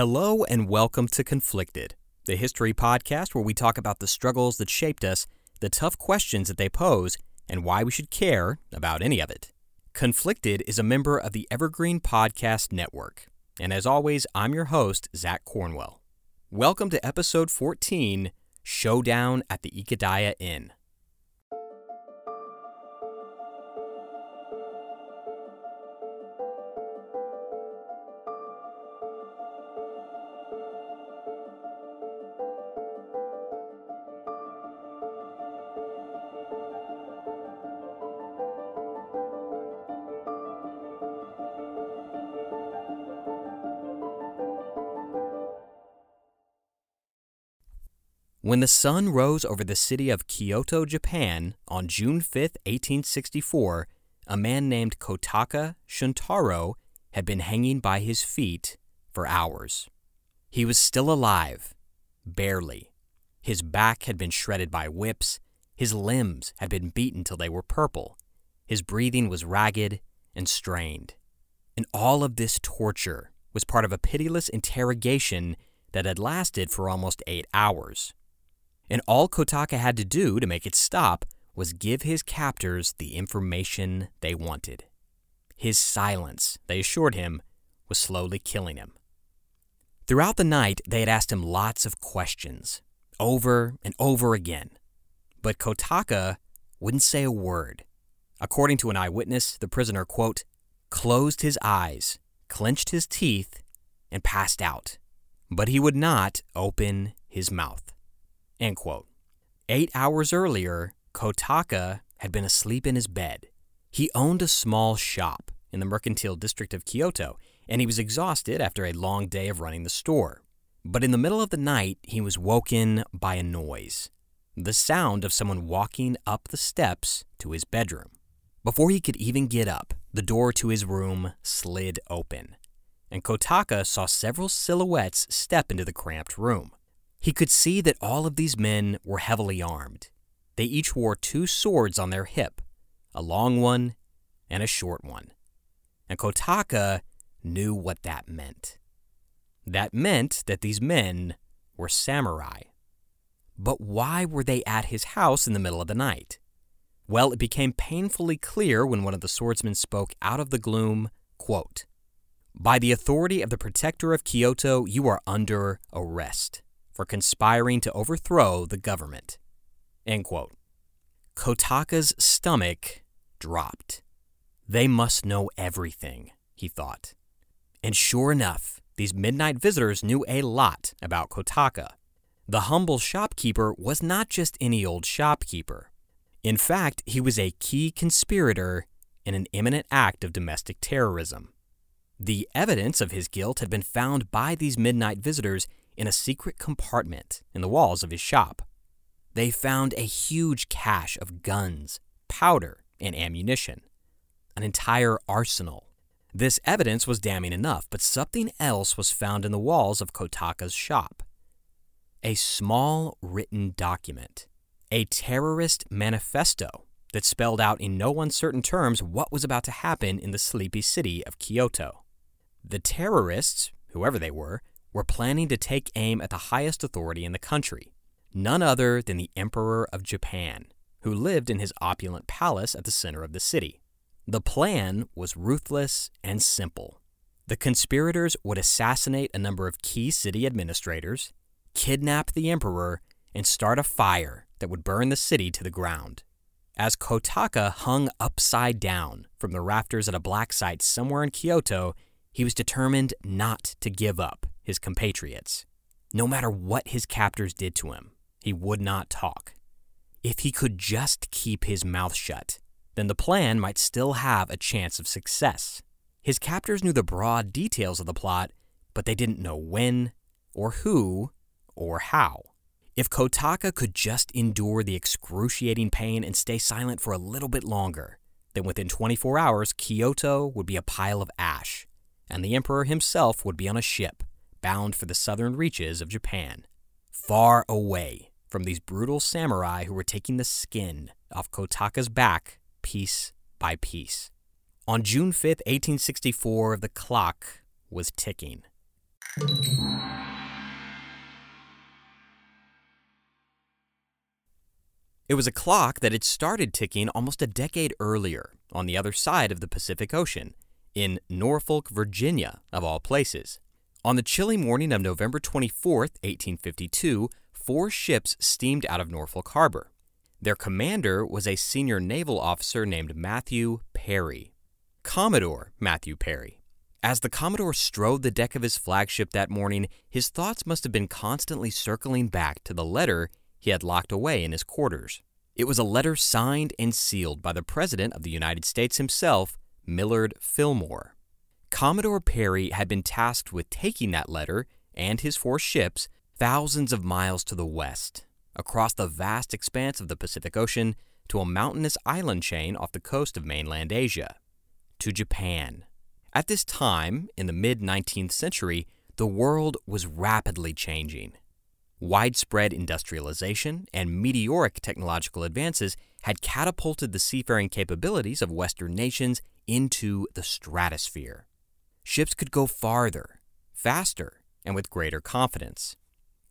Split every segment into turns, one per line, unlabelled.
Hello and welcome to Conflicted, the history podcast where we talk about the struggles that shaped us, the tough questions that they pose, and why we should care about any of it. Conflicted is a member of the Evergreen Podcast Network, and as always, I'm your host, Zach Cornwell. Welcome to episode 14 Showdown at the Ikedaya Inn. When the sun rose over the city of Kyoto, Japan, on June 5, 1864, a man named Kotaka Shuntaro had been hanging by his feet for hours. He was still alive, barely. His back had been shredded by whips, his limbs had been beaten till they were purple, his breathing was ragged and strained. And all of this torture was part of a pitiless interrogation that had lasted for almost eight hours and all Kotaka had to do to make it stop was give his captors the information they wanted. His silence, they assured him, was slowly killing him. Throughout the night, they had asked him lots of questions, over and over again. But Kotaka wouldn't say a word. According to an eyewitness, the prisoner, quote, closed his eyes, clenched his teeth, and passed out. But he would not open his mouth. End quote. Eight hours earlier, Kotaka had been asleep in his bed. He owned a small shop in the mercantile district of Kyoto, and he was exhausted after a long day of running the store. But in the middle of the night, he was woken by a noise the sound of someone walking up the steps to his bedroom. Before he could even get up, the door to his room slid open, and Kotaka saw several silhouettes step into the cramped room. He could see that all of these men were heavily armed. They each wore two swords on their hip, a long one and a short one. And Kotaka knew what that meant. That meant that these men were samurai. But why were they at his house in the middle of the night? Well, it became painfully clear when one of the swordsmen spoke out of the gloom, quote, By the authority of the protector of Kyoto, you are under arrest for conspiring to overthrow the government. End quote. Kotaka's stomach dropped. They must know everything, he thought. And sure enough, these midnight visitors knew a lot about Kotaka. The humble shopkeeper was not just any old shopkeeper. In fact, he was a key conspirator in an imminent act of domestic terrorism. The evidence of his guilt had been found by these midnight visitors in a secret compartment in the walls of his shop. They found a huge cache of guns, powder, and ammunition, an entire arsenal. This evidence was damning enough, but something else was found in the walls of Kotaka's shop. A small written document, a terrorist manifesto that spelled out in no uncertain terms what was about to happen in the sleepy city of Kyoto. The terrorists, whoever they were, were planning to take aim at the highest authority in the country, none other than the Emperor of Japan, who lived in his opulent palace at the center of the city. The plan was ruthless and simple. The conspirators would assassinate a number of key city administrators, kidnap the emperor, and start a fire that would burn the city to the ground. As Kotaka hung upside down from the rafters at a black site somewhere in Kyoto, he was determined not to give up his compatriots. No matter what his captors did to him, he would not talk. If he could just keep his mouth shut, then the plan might still have a chance of success. His captors knew the broad details of the plot, but they didn't know when, or who, or how. If Kotaka could just endure the excruciating pain and stay silent for a little bit longer, then within 24 hours, Kyoto would be a pile of ash, and the emperor himself would be on a ship bound for the southern reaches of Japan, far away from these brutal samurai who were taking the skin off Kotaka's back piece by piece. On June 5, 1864, the clock was ticking. It was a clock that had started ticking almost a decade earlier on the other side of the Pacific Ocean in Norfolk, Virginia, of all places. On the chilly morning of November 24, 1852, four ships steamed out of Norfolk Harbor. Their commander was a senior naval officer named Matthew Perry. Commodore Matthew Perry. As the Commodore strode the deck of his flagship that morning, his thoughts must have been constantly circling back to the letter he had locked away in his quarters. It was a letter signed and sealed by the President of the United States himself, Millard Fillmore. Commodore Perry had been tasked with taking that letter and his four ships thousands of miles to the west, across the vast expanse of the Pacific Ocean to a mountainous island chain off the coast of mainland Asia, to Japan. At this time, in the mid 19th century, the world was rapidly changing. Widespread industrialization and meteoric technological advances had catapulted the seafaring capabilities of Western nations into the stratosphere. Ships could go farther, faster, and with greater confidence.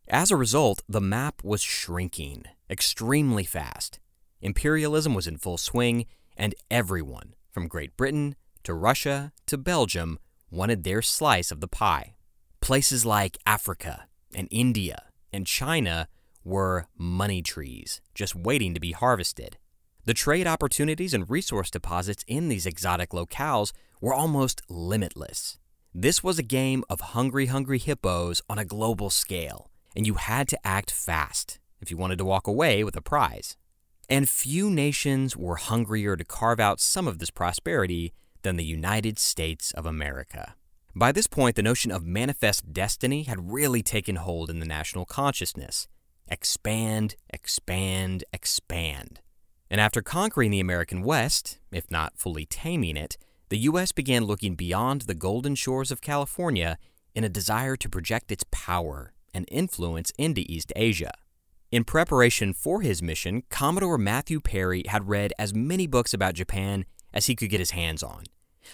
As a result, the map was shrinking extremely fast. Imperialism was in full swing, and everyone, from Great Britain to Russia to Belgium, wanted their slice of the pie. Places like Africa and India and China were money trees, just waiting to be harvested. The trade opportunities and resource deposits in these exotic locales were almost limitless. This was a game of hungry, hungry hippos on a global scale, and you had to act fast if you wanted to walk away with a prize. And few nations were hungrier to carve out some of this prosperity than the United States of America. By this point, the notion of manifest destiny had really taken hold in the national consciousness. Expand, expand, expand. And after conquering the American West, if not fully taming it, the U.S. began looking beyond the golden shores of California in a desire to project its power and influence into East Asia. In preparation for his mission, Commodore Matthew Perry had read as many books about Japan as he could get his hands on.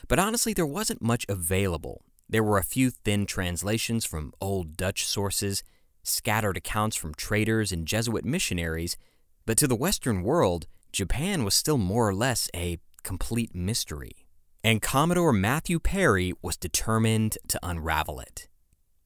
But honestly, there wasn't much available. There were a few thin translations from old Dutch sources, scattered accounts from traders and Jesuit missionaries, but to the Western world, Japan was still more or less a complete mystery. And Commodore Matthew Perry was determined to unravel it.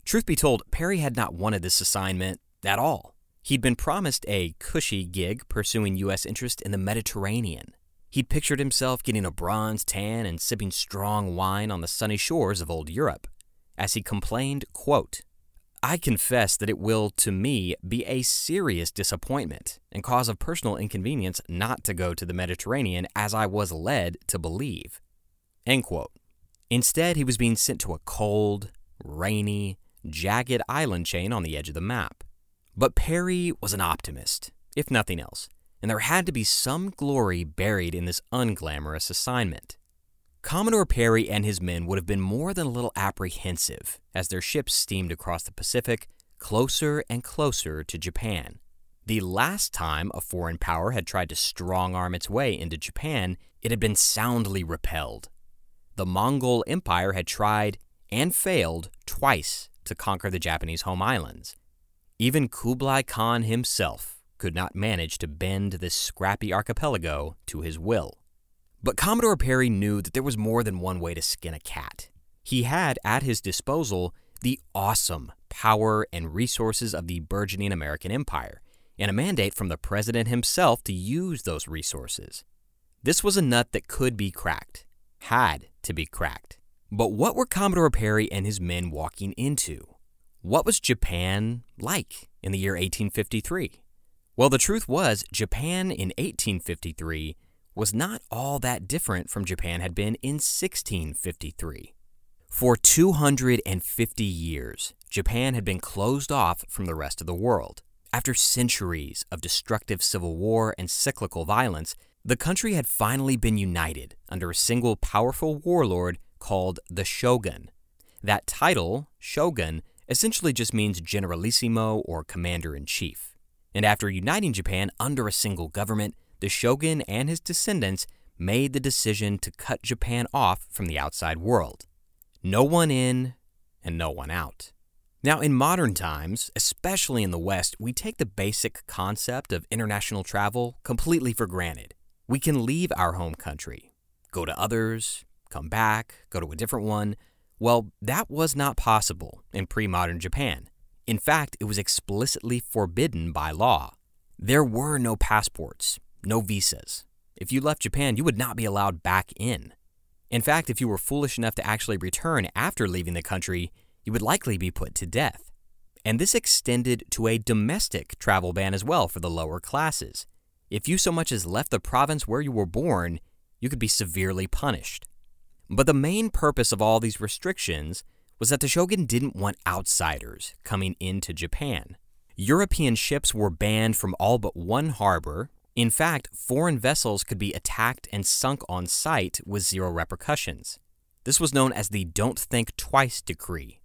Truth be told, Perry had not wanted this assignment at all. He'd been promised a cushy gig pursuing U.S. interest in the Mediterranean. He'd pictured himself getting a bronze tan and sipping strong wine on the sunny shores of old Europe. As he complained, quote, I confess that it will, to me, be a serious disappointment and cause of personal inconvenience not to go to the Mediterranean as I was led to believe. Instead, he was being sent to a cold, rainy, jagged island chain on the edge of the map. But Perry was an optimist, if nothing else, and there had to be some glory buried in this unglamorous assignment. Commodore Perry and his men would have been more than a little apprehensive as their ships steamed across the Pacific closer and closer to Japan. The last time a foreign power had tried to strong arm its way into Japan, it had been soundly repelled. The Mongol Empire had tried and failed twice to conquer the Japanese home islands. Even Kublai Khan himself could not manage to bend this scrappy archipelago to his will. But Commodore Perry knew that there was more than one way to skin a cat. He had at his disposal the awesome power and resources of the burgeoning American empire, and a mandate from the president himself to use those resources. This was a nut that could be cracked, had to be cracked. But what were Commodore Perry and his men walking into? What was Japan like in the year 1853? Well, the truth was, Japan in 1853 was not all that different from Japan had been in 1653. For 250 years, Japan had been closed off from the rest of the world. After centuries of destructive civil war and cyclical violence, the country had finally been united under a single powerful warlord called the Shogun. That title, Shogun, essentially just means generalissimo or commander in chief. And after uniting Japan under a single government, the shogun and his descendants made the decision to cut Japan off from the outside world. No one in and no one out. Now, in modern times, especially in the West, we take the basic concept of international travel completely for granted. We can leave our home country, go to others, come back, go to a different one. Well, that was not possible in pre modern Japan. In fact, it was explicitly forbidden by law. There were no passports, no visas. If you left Japan, you would not be allowed back in. In fact, if you were foolish enough to actually return after leaving the country, you would likely be put to death. And this extended to a domestic travel ban as well for the lower classes. If you so much as left the province where you were born, you could be severely punished. But the main purpose of all these restrictions was that the shogun didn't want outsiders coming into Japan. European ships were banned from all but one harbor. In fact, foreign vessels could be attacked and sunk on sight with zero repercussions. This was known as the Don't Think Twice decree.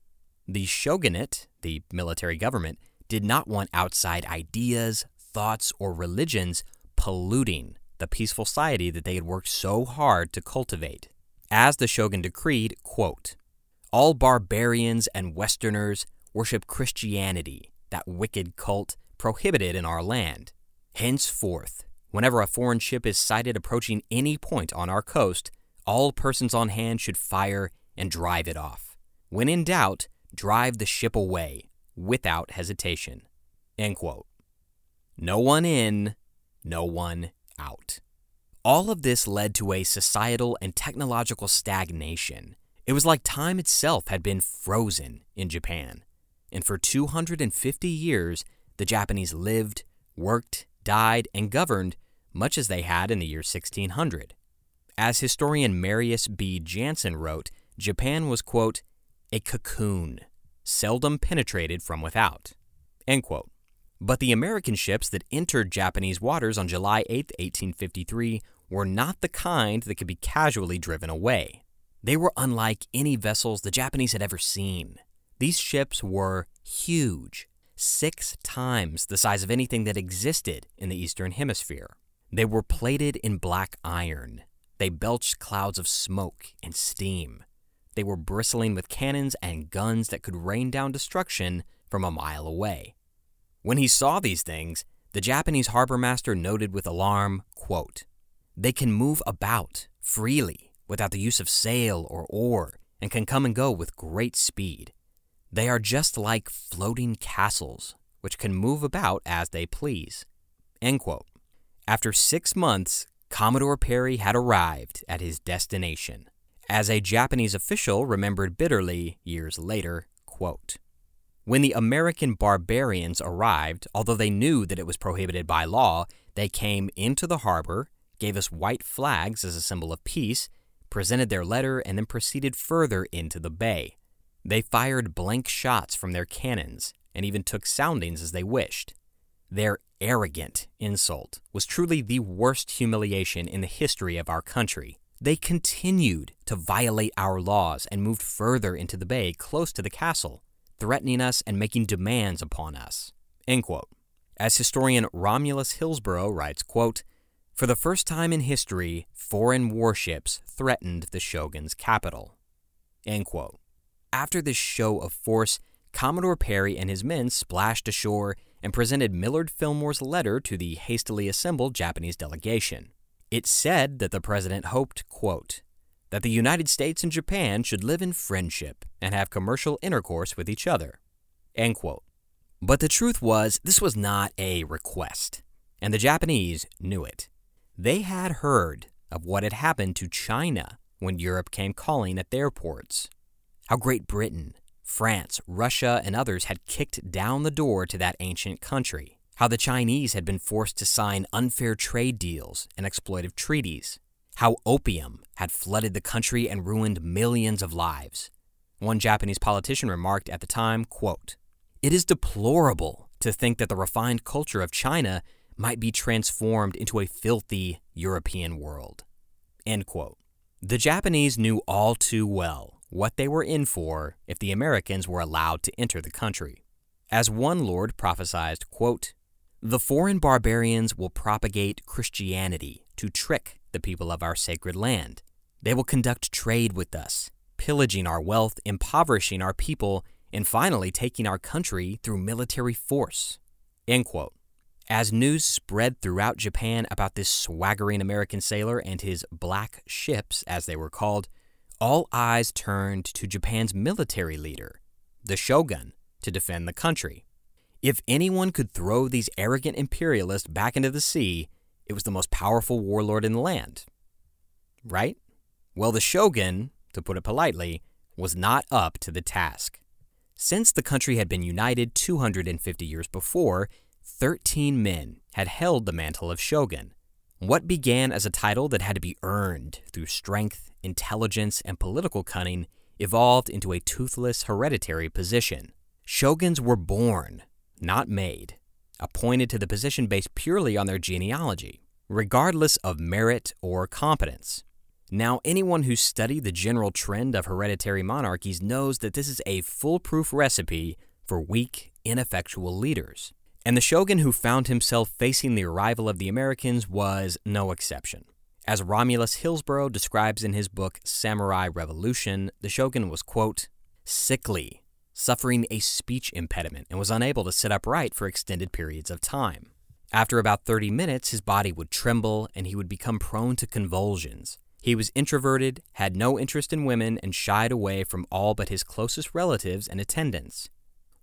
The shogunate, the military government, did not want outside ideas, thoughts, or religions polluting the peaceful society that they had worked so hard to cultivate. As the shogun decreed, quote, all barbarians and westerners worship Christianity, that wicked cult prohibited in our land. Henceforth, whenever a foreign ship is sighted approaching any point on our coast, all persons on hand should fire and drive it off. When in doubt, drive the ship away without hesitation. End quote. No one in, no one out. All of this led to a societal and technological stagnation. It was like time itself had been frozen in Japan. And for 250 years, the Japanese lived, worked, died, and governed much as they had in the year 1600. As historian Marius B. Jansen wrote, Japan was, quote, a cocoon, seldom penetrated from without. But the American ships that entered Japanese waters on July 8, 1853, were not the kind that could be casually driven away. They were unlike any vessels the Japanese had ever seen. These ships were huge, six times the size of anything that existed in the Eastern Hemisphere. They were plated in black iron. They belched clouds of smoke and steam. They were bristling with cannons and guns that could rain down destruction from a mile away. When he saw these things, the Japanese harbor master noted with alarm, quote, They can move about freely without the use of sail or oar and can come and go with great speed. They are just like floating castles, which can move about as they please. After six months, Commodore Perry had arrived at his destination as a Japanese official remembered bitterly years later, quote, When the American barbarians arrived, although they knew that it was prohibited by law, they came into the harbor, gave us white flags as a symbol of peace, presented their letter, and then proceeded further into the bay. They fired blank shots from their cannons and even took soundings as they wished. Their arrogant insult was truly the worst humiliation in the history of our country. They continued to violate our laws and moved further into the bay close to the castle, threatening us and making demands upon us. As historian Romulus Hillsborough writes, quote, For the first time in history, foreign warships threatened the shogun's capital. After this show of force, Commodore Perry and his men splashed ashore and presented Millard Fillmore's letter to the hastily assembled Japanese delegation. It said that the president hoped, quote, that the United States and Japan should live in friendship and have commercial intercourse with each other. End quote. But the truth was, this was not a request, and the Japanese knew it. They had heard of what had happened to China when Europe came calling at their ports. How Great Britain, France, Russia, and others had kicked down the door to that ancient country how the Chinese had been forced to sign unfair trade deals and exploitive treaties, how opium had flooded the country and ruined millions of lives. One Japanese politician remarked at the time, quote, "It is deplorable to think that the refined culture of China might be transformed into a filthy European world." End quote. The Japanese knew all too well what they were in for if the Americans were allowed to enter the country. As one lord prophesied, quote, the foreign barbarians will propagate Christianity to trick the people of our sacred land. They will conduct trade with us, pillaging our wealth, impoverishing our people, and finally taking our country through military force. End quote. As news spread throughout Japan about this swaggering American sailor and his black ships, as they were called, all eyes turned to Japan's military leader, the shogun, to defend the country. If anyone could throw these arrogant imperialists back into the sea, it was the most powerful warlord in the land. Right? Well, the shogun, to put it politely, was not up to the task. Since the country had been united 250 years before, 13 men had held the mantle of shogun. What began as a title that had to be earned through strength, intelligence, and political cunning evolved into a toothless hereditary position. Shoguns were born, not made, appointed to the position based purely on their genealogy, regardless of merit or competence. Now, anyone who studied the general trend of hereditary monarchies knows that this is a foolproof recipe for weak, ineffectual leaders. And the shogun who found himself facing the arrival of the Americans was no exception. As Romulus Hillsborough describes in his book Samurai Revolution, the shogun was, quote, sickly, suffering a speech impediment, and was unable to sit upright for extended periods of time. After about 30 minutes, his body would tremble and he would become prone to convulsions. He was introverted, had no interest in women, and shied away from all but his closest relatives and attendants.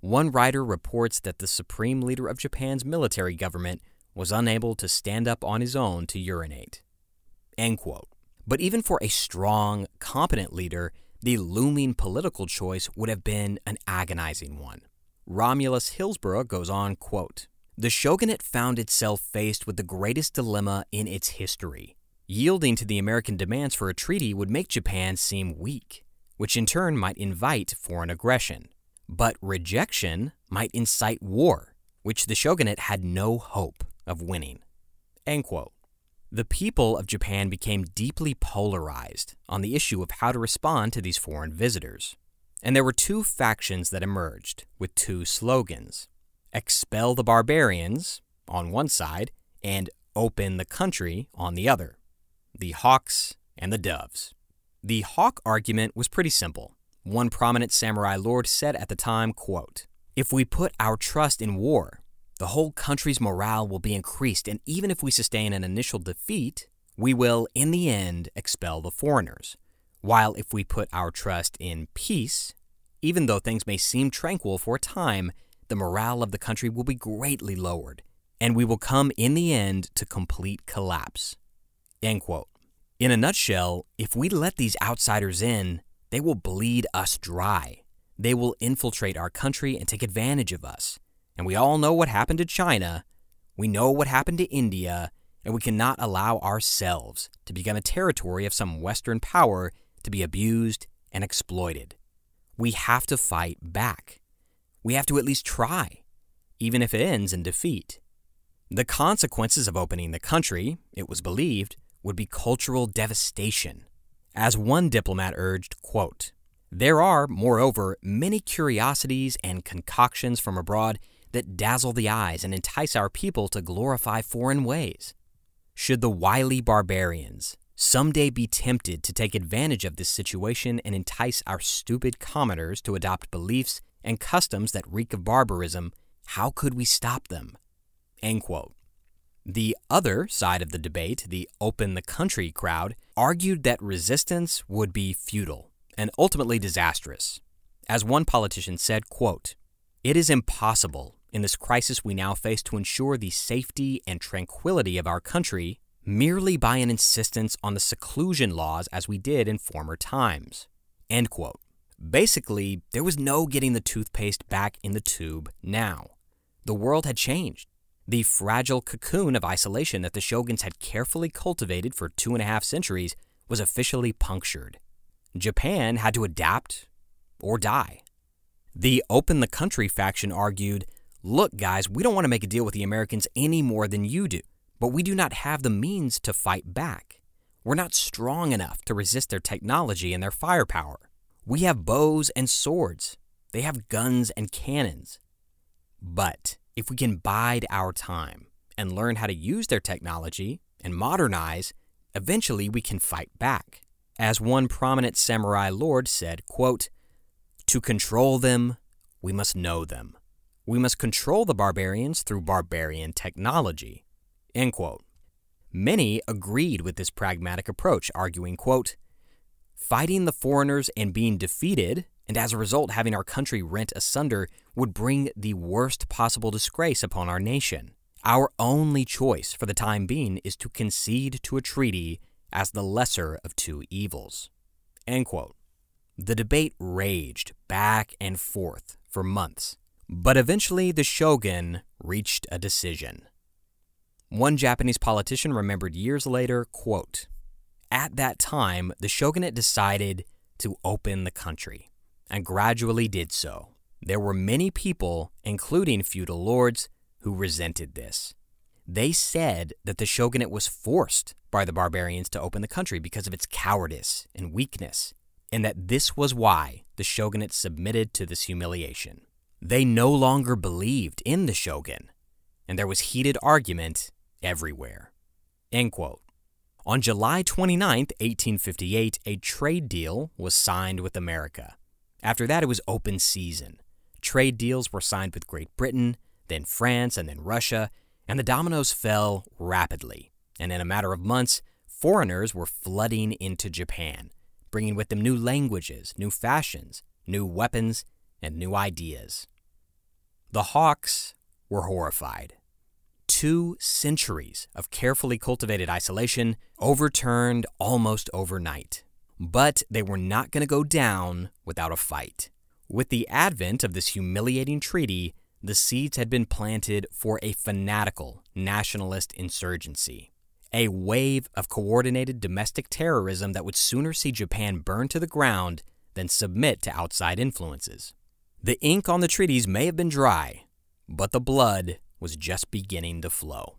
One writer reports that the supreme leader of Japan's military government was unable to stand up on his own to urinate. End quote. But even for a strong, competent leader, the looming political choice would have been an agonizing one. Romulus Hillsborough goes on, quote, The shogunate found itself faced with the greatest dilemma in its history. Yielding to the American demands for a treaty would make Japan seem weak, which in turn might invite foreign aggression. But rejection might incite war, which the shogunate had no hope of winning. End quote. The people of Japan became deeply polarized on the issue of how to respond to these foreign visitors. And there were two factions that emerged with two slogans expel the barbarians on one side and open the country on the other the hawks and the doves. The hawk argument was pretty simple. One prominent samurai lord said at the time, quote, If we put our trust in war, the whole country's morale will be increased, and even if we sustain an initial defeat, we will, in the end, expel the foreigners. While if we put our trust in peace, even though things may seem tranquil for a time, the morale of the country will be greatly lowered, and we will come in the end to complete collapse. In a nutshell, if we let these outsiders in, they will bleed us dry. They will infiltrate our country and take advantage of us. And we all know what happened to China. We know what happened to India. And we cannot allow ourselves to become a territory of some Western power to be abused and exploited. We have to fight back. We have to at least try, even if it ends in defeat. The consequences of opening the country, it was believed, would be cultural devastation. As one diplomat urged, quote, There are, moreover, many curiosities and concoctions from abroad that dazzle the eyes and entice our people to glorify foreign ways. Should the wily barbarians someday be tempted to take advantage of this situation and entice our stupid commoners to adopt beliefs and customs that reek of barbarism, how could we stop them? End quote. The other side of the debate, the open the country crowd, argued that resistance would be futile and ultimately disastrous. As one politician said, quote, "It is impossible in this crisis we now face to ensure the safety and tranquility of our country merely by an insistence on the seclusion laws as we did in former times." End quote. Basically, there was no getting the toothpaste back in the tube now. The world had changed. The fragile cocoon of isolation that the shoguns had carefully cultivated for two and a half centuries was officially punctured. Japan had to adapt or die. The Open the Country faction argued Look, guys, we don't want to make a deal with the Americans any more than you do, but we do not have the means to fight back. We're not strong enough to resist their technology and their firepower. We have bows and swords, they have guns and cannons. But if we can bide our time and learn how to use their technology and modernize, eventually we can fight back. As one prominent samurai lord said, quote, To control them, we must know them. We must control the barbarians through barbarian technology. End quote. Many agreed with this pragmatic approach, arguing, quote, Fighting the foreigners and being defeated, and as a result having our country rent asunder, would bring the worst possible disgrace upon our nation. Our only choice for the time being is to concede to a treaty as the lesser of two evils. The debate raged back and forth for months, but eventually the shogun reached a decision. One Japanese politician remembered years later, quote, At that time, the shogunate decided to open the country, and gradually did so. There were many people, including feudal lords, who resented this. They said that the shogunate was forced by the barbarians to open the country because of its cowardice and weakness, and that this was why the shogunate submitted to this humiliation. They no longer believed in the shogun, and there was heated argument everywhere. On July 29, 1858, a trade deal was signed with America. After that, it was open season. Trade deals were signed with Great Britain, then France, and then Russia, and the dominoes fell rapidly. And in a matter of months, foreigners were flooding into Japan, bringing with them new languages, new fashions, new weapons, and new ideas. The Hawks were horrified. Two centuries of carefully cultivated isolation overturned almost overnight. But they were not going to go down without a fight. With the advent of this humiliating treaty, the seeds had been planted for a fanatical nationalist insurgency, a wave of coordinated domestic terrorism that would sooner see Japan burn to the ground than submit to outside influences. The ink on the treaties may have been dry, but the blood was just beginning to flow.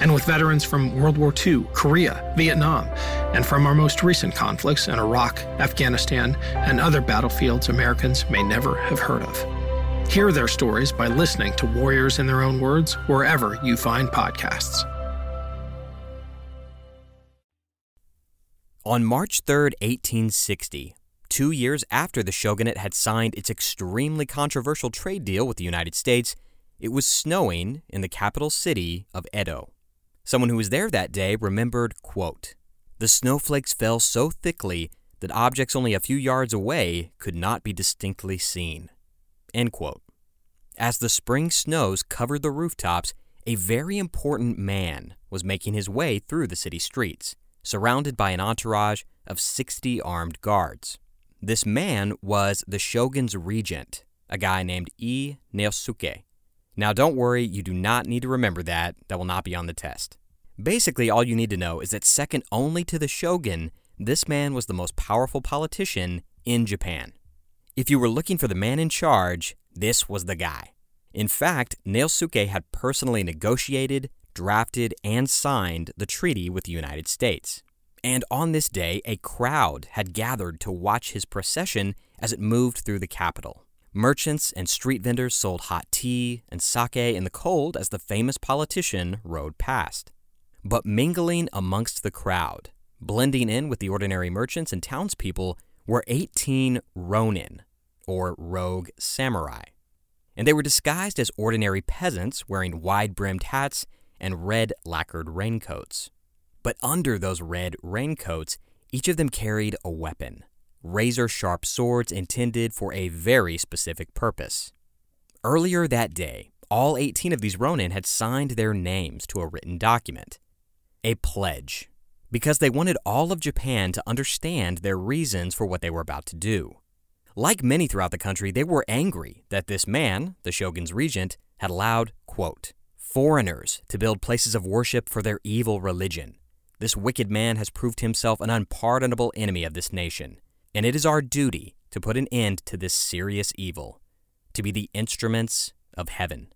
and with veterans from World War II, Korea, Vietnam, and from our most recent conflicts in Iraq, Afghanistan, and other battlefields Americans may never have heard of. Hear their stories by listening to Warriors in Their Own Words wherever you find podcasts.
On March 3, 1860, two years after the shogunate had signed its extremely controversial trade deal with the United States, it was snowing in the capital city of Edo. Someone who was there that day remembered, quote, The snowflakes fell so thickly that objects only a few yards away could not be distinctly seen. End quote. As the spring snows covered the rooftops, a very important man was making his way through the city streets, surrounded by an entourage of 60 armed guards. This man was the shogun's regent, a guy named Ii Naosuke. Now, don't worry, you do not need to remember that. That will not be on the test. Basically, all you need to know is that second only to the shogun, this man was the most powerful politician in Japan. If you were looking for the man in charge, this was the guy. In fact, Naosuke had personally negotiated, drafted, and signed the treaty with the United States. And on this day, a crowd had gathered to watch his procession as it moved through the capital. Merchants and street vendors sold hot tea and sake in the cold as the famous politician rode past. But mingling amongst the crowd, blending in with the ordinary merchants and townspeople, were 18 ronin, or rogue samurai. And they were disguised as ordinary peasants wearing wide brimmed hats and red lacquered raincoats. But under those red raincoats, each of them carried a weapon razor sharp swords intended for a very specific purpose. Earlier that day, all 18 of these Ronin had signed their names to a written document, a pledge, because they wanted all of Japan to understand their reasons for what they were about to do. Like many throughout the country, they were angry that this man, the shogun's regent, had allowed, quote, foreigners to build places of worship for their evil religion. This wicked man has proved himself an unpardonable enemy of this nation, and it is our duty to put an end to this serious evil, to be the instruments of heaven.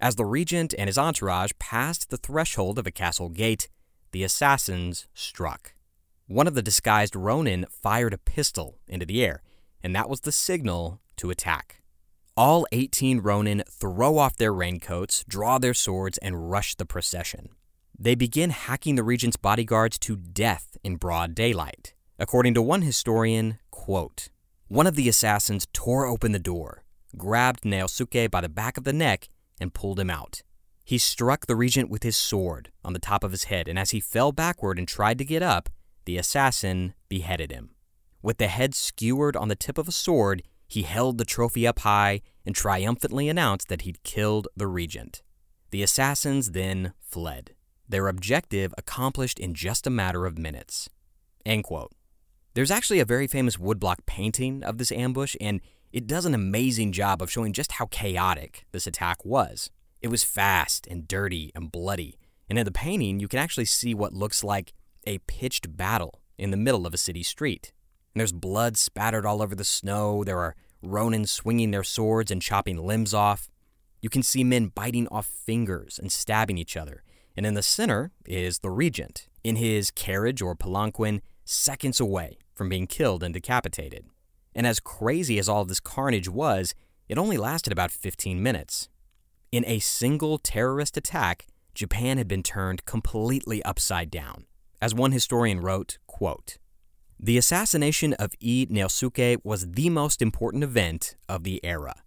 As the regent and his entourage passed the threshold of a castle gate, the assassins struck. One of the disguised Ronin fired a pistol into the air, and that was the signal to attack. All 18 Ronin throw off their raincoats, draw their swords, and rush the procession. They begin hacking the regent's bodyguards to death in broad daylight. According to one historian, quote, one of the assassins tore open the door, grabbed Naosuke by the back of the neck, and pulled him out. He struck the regent with his sword on the top of his head, and as he fell backward and tried to get up, the assassin beheaded him. With the head skewered on the tip of a sword, he held the trophy up high and triumphantly announced that he'd killed the regent. The assassins then fled, their objective accomplished in just a matter of minutes. End quote. There's actually a very famous woodblock painting of this ambush, and it does an amazing job of showing just how chaotic this attack was. It was fast and dirty and bloody, and in the painting, you can actually see what looks like a pitched battle in the middle of a city street. And there's blood spattered all over the snow. There are Ronin swinging their swords and chopping limbs off. You can see men biting off fingers and stabbing each other. And in the center is the regent, in his carriage or palanquin, seconds away from being killed and decapitated. And as crazy as all this carnage was, it only lasted about 15 minutes. In a single terrorist attack, Japan had been turned completely upside down. As one historian wrote, quote, The assassination of Ii Naosuke was the most important event of the era.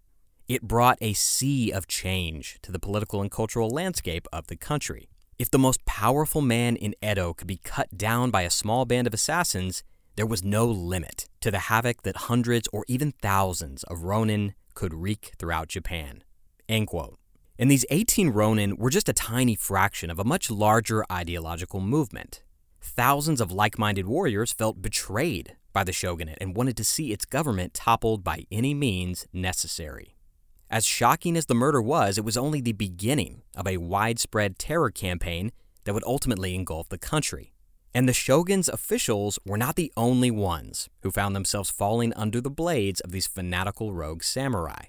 It brought a sea of change to the political and cultural landscape of the country. If the most powerful man in Edo could be cut down by a small band of assassins, there was no limit to the havoc that hundreds or even thousands of Ronin could wreak throughout Japan. End quote. And these 18 Ronin were just a tiny fraction of a much larger ideological movement thousands of like minded warriors felt betrayed by the shogunate and wanted to see its government toppled by any means necessary. As shocking as the murder was, it was only the beginning of a widespread terror campaign that would ultimately engulf the country. And the shogun's officials were not the only ones who found themselves falling under the blades of these fanatical rogue samurai.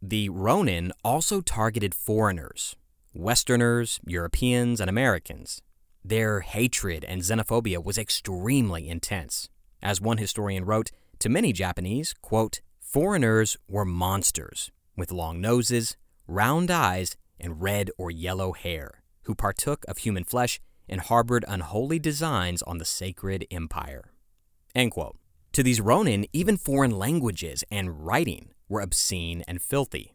The Ronin also targeted foreigners, Westerners, Europeans, and Americans, their hatred and xenophobia was extremely intense. As one historian wrote, to many Japanese, quote, foreigners were monsters with long noses, round eyes, and red or yellow hair, who partook of human flesh and harbored unholy designs on the sacred empire. To these Ronin, even foreign languages and writing were obscene and filthy.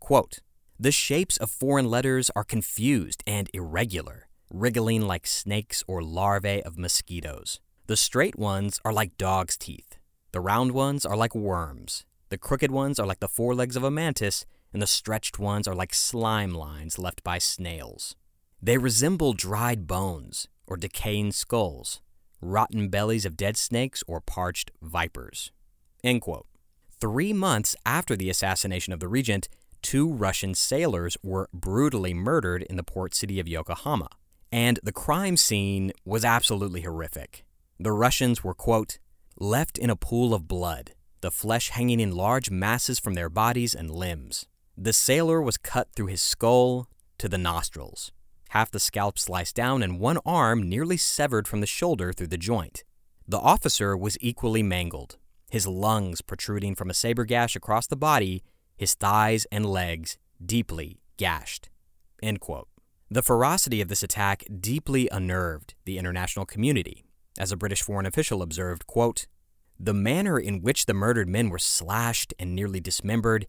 Quote, the shapes of foreign letters are confused and irregular wriggling like snakes or larvae of mosquitoes. The straight ones are like dog's teeth. The round ones are like worms. The crooked ones are like the forelegs of a mantis, and the stretched ones are like slime lines left by snails. They resemble dried bones or decaying skulls, rotten bellies of dead snakes or parched vipers. Three months after the assassination of the regent, two Russian sailors were brutally murdered in the port city of Yokohama. And the crime scene was absolutely horrific. The Russians were, quote, left in a pool of blood, the flesh hanging in large masses from their bodies and limbs. The sailor was cut through his skull to the nostrils, half the scalp sliced down, and one arm nearly severed from the shoulder through the joint. The officer was equally mangled, his lungs protruding from a saber gash across the body, his thighs and legs deeply gashed. The ferocity of this attack deeply unnerved the international community. As a British foreign official observed, quote, the manner in which the murdered men were slashed and nearly dismembered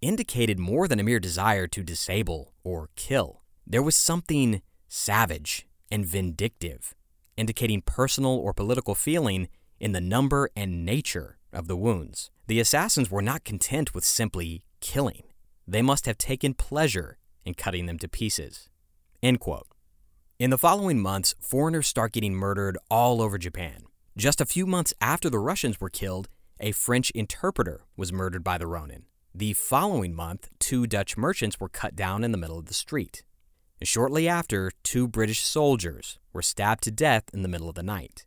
indicated more than a mere desire to disable or kill. There was something savage and vindictive, indicating personal or political feeling in the number and nature of the wounds. The assassins were not content with simply killing, they must have taken pleasure in cutting them to pieces. End quote. In the following months, foreigners start getting murdered all over Japan. Just a few months after the Russians were killed, a French interpreter was murdered by the Ronin. The following month, two Dutch merchants were cut down in the middle of the street. Shortly after, two British soldiers were stabbed to death in the middle of the night.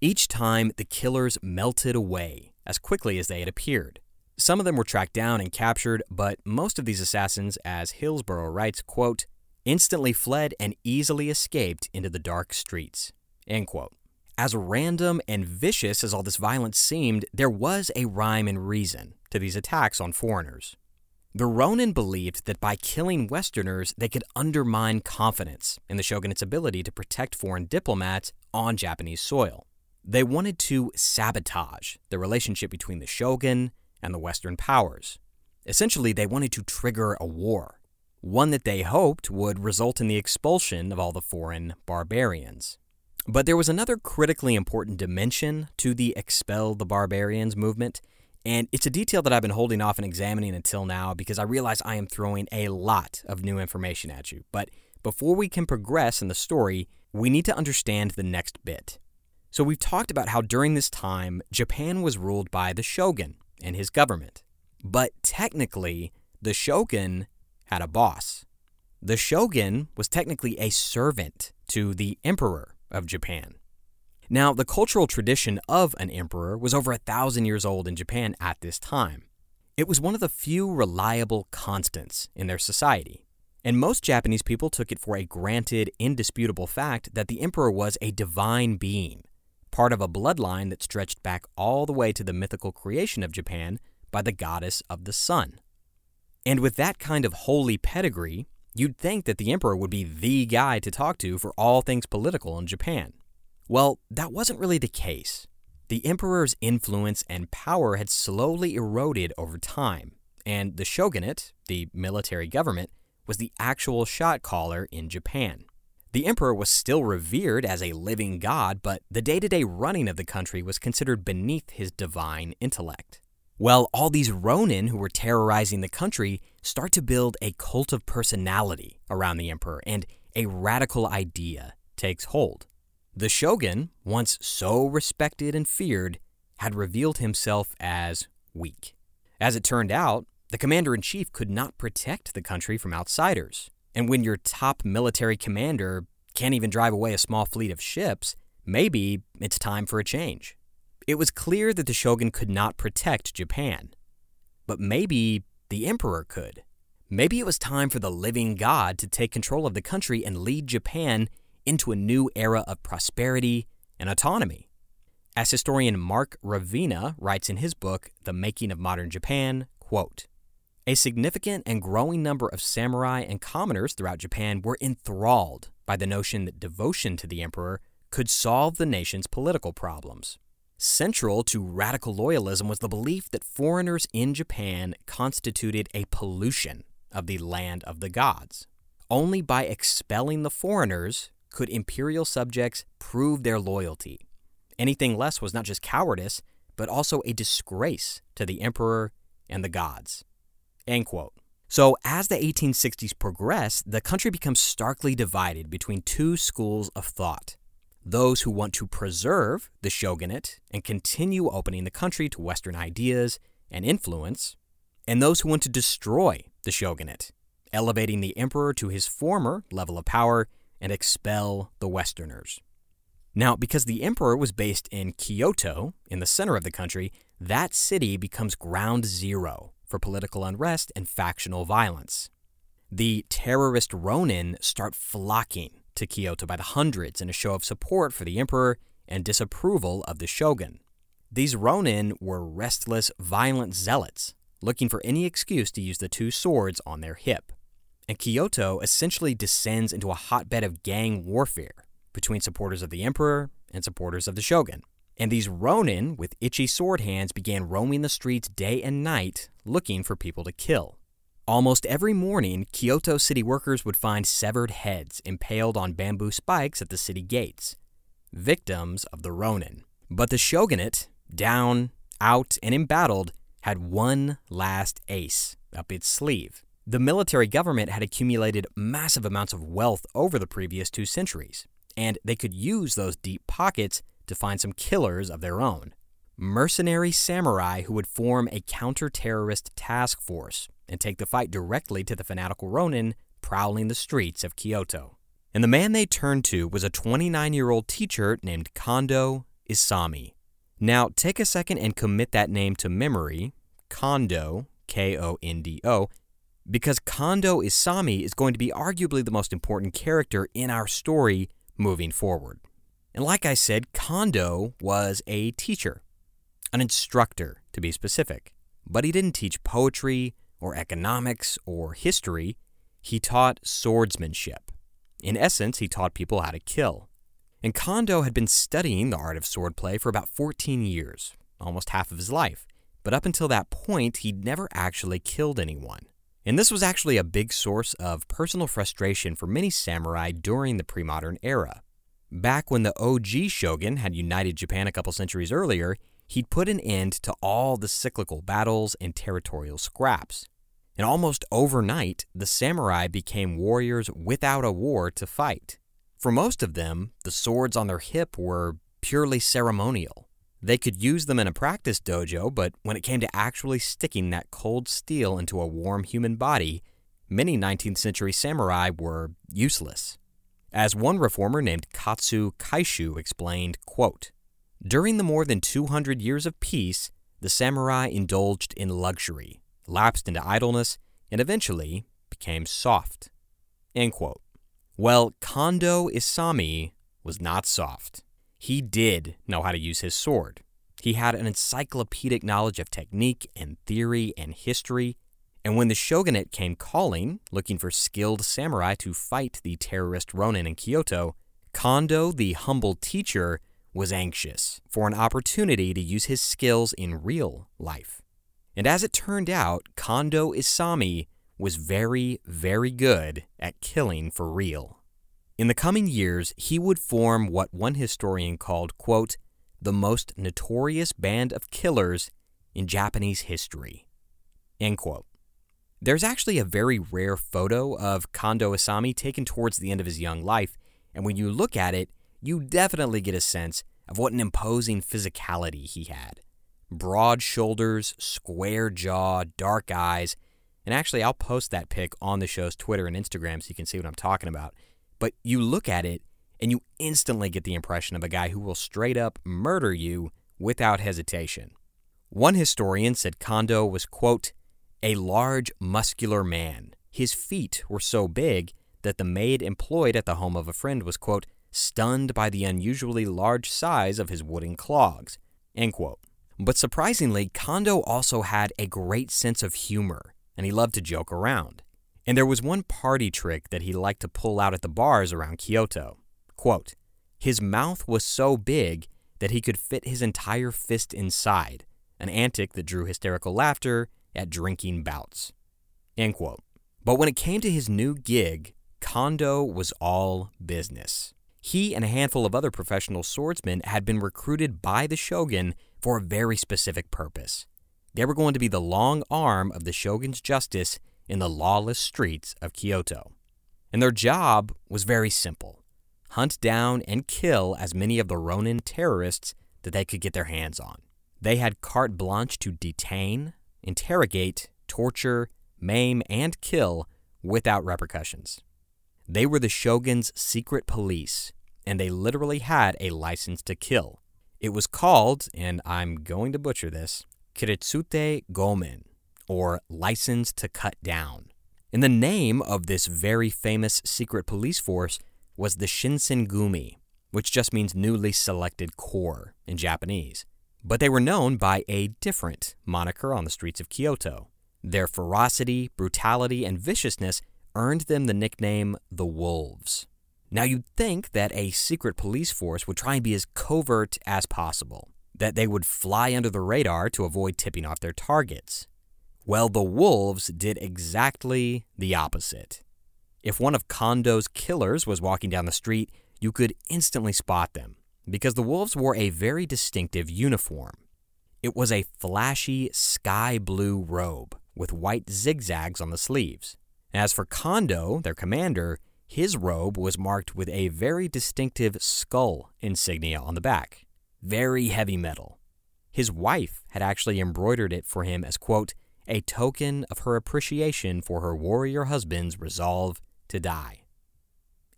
Each time, the killers melted away as quickly as they had appeared. Some of them were tracked down and captured, but most of these assassins, as Hillsborough writes, quote, instantly fled and easily escaped into the dark streets. End quote. As random and vicious as all this violence seemed, there was a rhyme and reason to these attacks on foreigners. The Ronin believed that by killing Westerners, they could undermine confidence in the shogunate's ability to protect foreign diplomats on Japanese soil. They wanted to sabotage the relationship between the shogun and the Western powers. Essentially, they wanted to trigger a war, one that they hoped would result in the expulsion of all the foreign barbarians. But there was another critically important dimension to the Expel the Barbarians movement, and it's a detail that I've been holding off and examining until now because I realize I am throwing a lot of new information at you. But before we can progress in the story, we need to understand the next bit. So, we've talked about how during this time, Japan was ruled by the shogun and his government. But technically, the shogun had a boss. The shogun was technically a servant to the emperor of Japan. Now, the cultural tradition of an emperor was over a thousand years old in Japan at this time. It was one of the few reliable constants in their society, and most Japanese people took it for a granted, indisputable fact that the emperor was a divine being, part of a bloodline that stretched back all the way to the mythical creation of Japan by the goddess of the sun. And with that kind of holy pedigree, You'd think that the emperor would be the guy to talk to for all things political in Japan. Well, that wasn't really the case. The emperor's influence and power had slowly eroded over time, and the shogunate, the military government, was the actual shot caller in Japan. The emperor was still revered as a living god, but the day to day running of the country was considered beneath his divine intellect. Well, all these Ronin who were terrorizing the country start to build a cult of personality around the emperor, and a radical idea takes hold. The shogun, once so respected and feared, had revealed himself as weak. As it turned out, the commander in chief could not protect the country from outsiders. And when your top military commander can't even drive away a small fleet of ships, maybe it's time for a change. It was clear that the shogun could not protect Japan. But maybe the emperor could. Maybe it was time for the living god to take control of the country and lead Japan into a new era of prosperity and autonomy. As historian Mark Ravina writes in his book, The Making of Modern Japan, quote, a significant and growing number of samurai and commoners throughout Japan were enthralled by the notion that devotion to the emperor could solve the nation's political problems. Central to radical loyalism was the belief that foreigners in Japan constituted a pollution of the land of the gods. Only by expelling the foreigners could imperial subjects prove their loyalty. Anything less was not just cowardice, but also a disgrace to the emperor and the gods. End quote. So, as the 1860s progress, the country becomes starkly divided between two schools of thought those who want to preserve the shogunate and continue opening the country to Western ideas and influence, and those who want to destroy the shogunate, elevating the emperor to his former level of power and expel the Westerners. Now, because the emperor was based in Kyoto, in the center of the country, that city becomes ground zero for political unrest and factional violence. The terrorist Ronin start flocking to Kyoto by the hundreds in a show of support for the emperor and disapproval of the shogun. These ronin were restless, violent zealots, looking for any excuse to use the two swords on their hip. And Kyoto essentially descends into a hotbed of gang warfare between supporters of the emperor and supporters of the shogun. And these ronin with itchy sword hands began roaming the streets day and night looking for people to kill. Almost every morning, Kyoto city workers would find severed heads impaled on bamboo spikes at the city gates, victims of the Ronin. But the shogunate, down, out, and embattled, had one last ace up its sleeve The military government had accumulated massive amounts of wealth over the previous two centuries, and they could use those deep pockets to find some killers of their own. Mercenary samurai who would form a counter terrorist task force and take the fight directly to the fanatical Ronin prowling the streets of Kyoto. And the man they turned to was a 29 year old teacher named Kondo Isami. Now, take a second and commit that name to memory Kondo, K O N D O, because Kondo Isami is going to be arguably the most important character in our story moving forward. And like I said, Kondo was a teacher, an instructor to be specific. But he didn't teach poetry or economics or history, he taught swordsmanship. In essence, he taught people how to kill. And Kondo had been studying the art of swordplay for about 14 years, almost half of his life. But up until that point, he'd never actually killed anyone. And this was actually a big source of personal frustration for many samurai during the pre modern era. Back when the OG shogun had united Japan a couple centuries earlier, he'd put an end to all the cyclical battles and territorial scraps. And almost overnight, the samurai became warriors without a war to fight. For most of them, the swords on their hip were purely ceremonial. They could use them in a practice dojo, but when it came to actually sticking that cold steel into a warm human body, many 19th century samurai were useless. As one reformer named Katsu Kaishu explained, quote, During the more than 200 years of peace, the samurai indulged in luxury, lapsed into idleness, and eventually became soft. End quote. Well, Kondo Isami was not soft. He did know how to use his sword. He had an encyclopedic knowledge of technique and theory and history. And when the shogunate came calling, looking for skilled samurai to fight the terrorist Ronin in Kyoto, Kondo, the humble teacher, was anxious for an opportunity to use his skills in real life. And as it turned out, Kondo Isami was very, very good at killing for real. In the coming years, he would form what one historian called, quote, the most notorious band of killers in Japanese history. End quote. There's actually a very rare photo of Kondo Isami taken towards the end of his young life, and when you look at it, you definitely get a sense of what an imposing physicality he had. Broad shoulders, square jaw, dark eyes, and actually, I'll post that pic on the show's Twitter and Instagram so you can see what I'm talking about. But you look at it and you instantly get the impression of a guy who will straight up murder you without hesitation. One historian said Kondo was, quote, a large, muscular man. His feet were so big that the maid employed at the home of a friend was, quote, stunned by the unusually large size of his wooden clogs, end quote. But surprisingly, Kondo also had a great sense of humor, and he loved to joke around. And there was one party trick that he liked to pull out at the bars around Kyoto. Quote, his mouth was so big that he could fit his entire fist inside, an antic that drew hysterical laughter at drinking bouts. End quote. But when it came to his new gig, Kondo was all business. He and a handful of other professional swordsmen had been recruited by the shogun for a very specific purpose. They were going to be the long arm of the shogun's justice in the lawless streets of Kyoto. And their job was very simple hunt down and kill as many of the Ronin terrorists that they could get their hands on. They had carte blanche to detain, interrogate, torture, maim, and kill without repercussions. They were the shogun's secret police, and they literally had a license to kill. It was called, and I'm going to butcher this, Kiritsute Gomen, or license to cut down. And the name of this very famous secret police force was the Shinsengumi, which just means newly selected corps in Japanese. But they were known by a different moniker on the streets of Kyoto. Their ferocity, brutality, and viciousness earned them the nickname the Wolves. Now, you'd think that a secret police force would try and be as covert as possible, that they would fly under the radar to avoid tipping off their targets. Well, the wolves did exactly the opposite. If one of Kondo's killers was walking down the street, you could instantly spot them because the wolves wore a very distinctive uniform. It was a flashy sky blue robe with white zigzags on the sleeves. As for Kondo, their commander, his robe was marked with a very distinctive skull insignia on the back. Very heavy metal. His wife had actually embroidered it for him as, quote, a token of her appreciation for her warrior husband's resolve to die.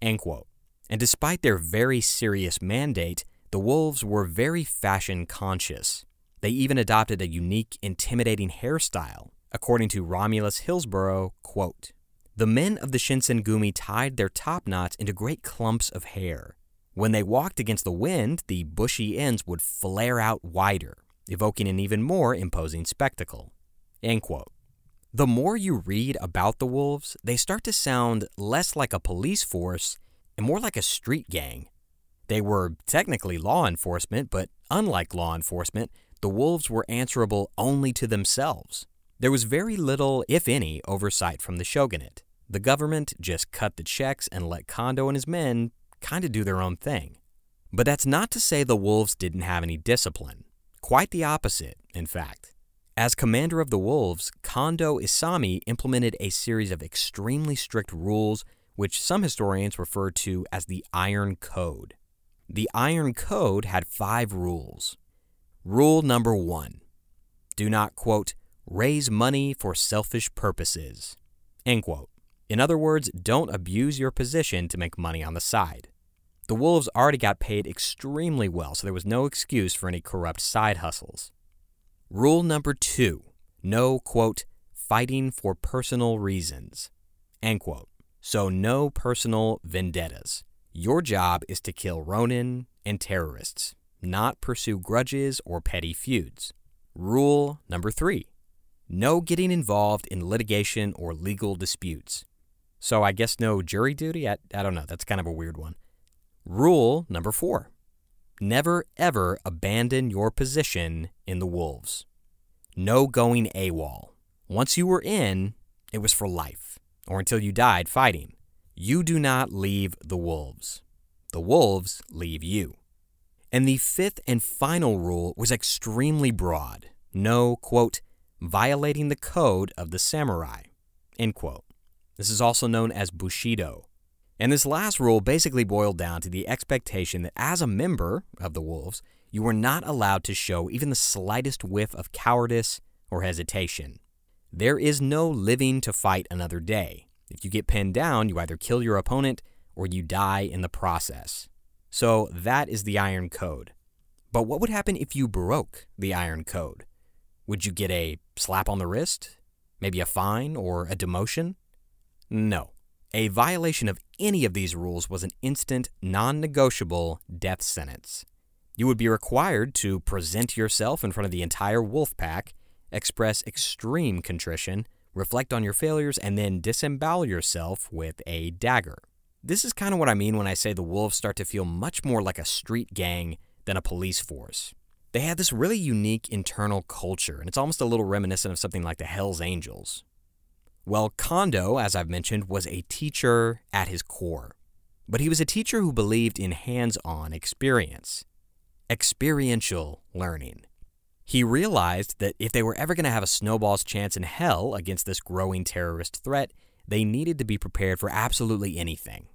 End quote. And despite their very serious mandate, the wolves were very fashion conscious. They even adopted a unique, intimidating hairstyle. According to Romulus Hillsborough, quote, the men of the Shinsengumi tied their top knots into great clumps of hair. When they walked against the wind, the bushy ends would flare out wider, evoking an even more imposing spectacle. End quote. The more you read about the wolves, they start to sound less like a police force and more like a street gang. They were technically law enforcement, but unlike law enforcement, the wolves were answerable only to themselves. There was very little, if any, oversight from the shogunate. The government just cut the checks and let Kondo and his men kind of do their own thing. But that's not to say the wolves didn't have any discipline. Quite the opposite, in fact. As commander of the wolves, Kondo Isami implemented a series of extremely strict rules, which some historians refer to as the Iron Code. The Iron Code had five rules. Rule number one do not, quote, raise money for selfish purposes, end quote. In other words, don't abuse your position to make money on the side. The Wolves already got paid extremely well, so there was no excuse for any corrupt side hustles. Rule number two no, quote, fighting for personal reasons, end quote. So, no personal vendettas. Your job is to kill Ronin and terrorists, not pursue grudges or petty feuds. Rule number three no getting involved in litigation or legal disputes. So, I guess no jury duty? I, I don't know. That's kind of a weird one. Rule number four never ever abandon your position in the Wolves. No going AWOL. Once you were in, it was for life, or until you died fighting. You do not leave the Wolves. The Wolves leave you. And the fifth and final rule was extremely broad. No, quote, violating the code of the samurai, end quote. This is also known as Bushido. And this last rule basically boiled down to the expectation that as a member of the Wolves, you were not allowed to show even the slightest whiff of cowardice or hesitation. There is no living to fight another day. If you get pinned down, you either kill your opponent or you die in the process. So that is the Iron Code. But what would happen if you broke the Iron Code? Would you get a slap on the wrist? Maybe a fine or a demotion? No. A violation of any of these rules was an instant, non negotiable death sentence. You would be required to present yourself in front of the entire wolf pack, express extreme contrition, reflect on your failures, and then disembowel yourself with a dagger. This is kind of what I mean when I say the wolves start to feel much more like a street gang than a police force. They have this really unique internal culture, and it's almost a little reminiscent of something like the Hells Angels. Well, Kondo, as I've mentioned, was a teacher at his core. But he was a teacher who believed in hands on experience, experiential learning. He realized that if they were ever going to have a snowball's chance in hell against this growing terrorist threat, they needed to be prepared for absolutely anything,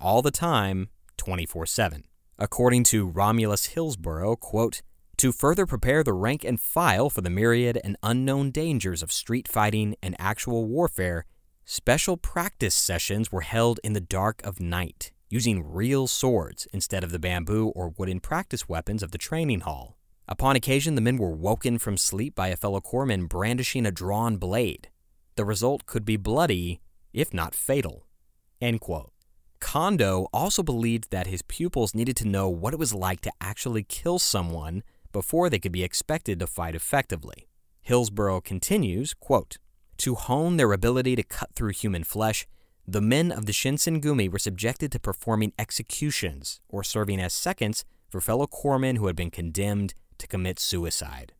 all the time, 24 7. According to Romulus Hillsborough, quote, to further prepare the rank and file for the myriad and unknown dangers of street fighting and actual warfare, special practice sessions were held in the dark of night, using real swords instead of the bamboo or wooden practice weapons of the training hall. Upon occasion, the men were woken from sleep by a fellow corpsman brandishing a drawn blade. The result could be bloody, if not fatal. Kondo also believed that his pupils needed to know what it was like to actually kill someone before they could be expected to fight effectively. Hillsborough continues, quote, To hone their ability to cut through human flesh, the men of the Shinsengumi were subjected to performing executions or serving as seconds for fellow corpsmen who had been condemned to commit suicide.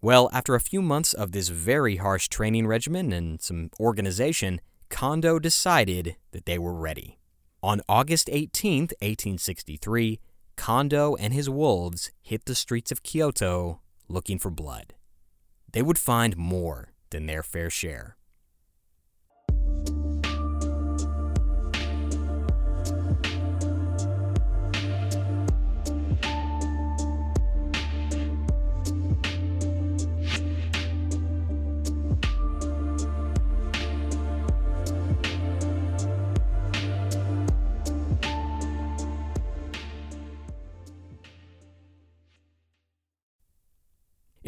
Well, after a few months of this very harsh training regimen and some organization, Kondo decided that they were ready. On August 18, 1863, Kondo and his wolves hit the streets of Kyoto looking for blood. They would find more than their fair share.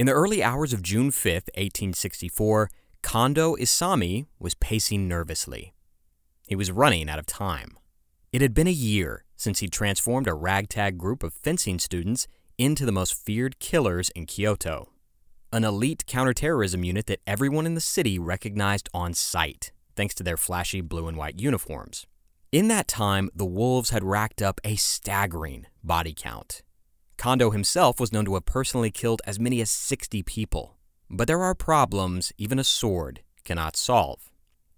In the early hours of June 5, 1864, Kondo Isami was pacing nervously. He was running out of time. It had been a year since he transformed a ragtag group of fencing students into the most feared killers in Kyoto, an elite counterterrorism unit that everyone in the city recognized on sight, thanks to their flashy blue and white uniforms. In that time, the Wolves had racked up a staggering body count. Kondo himself was known to have personally killed as many as 60 people. But there are problems even a sword cannot solve.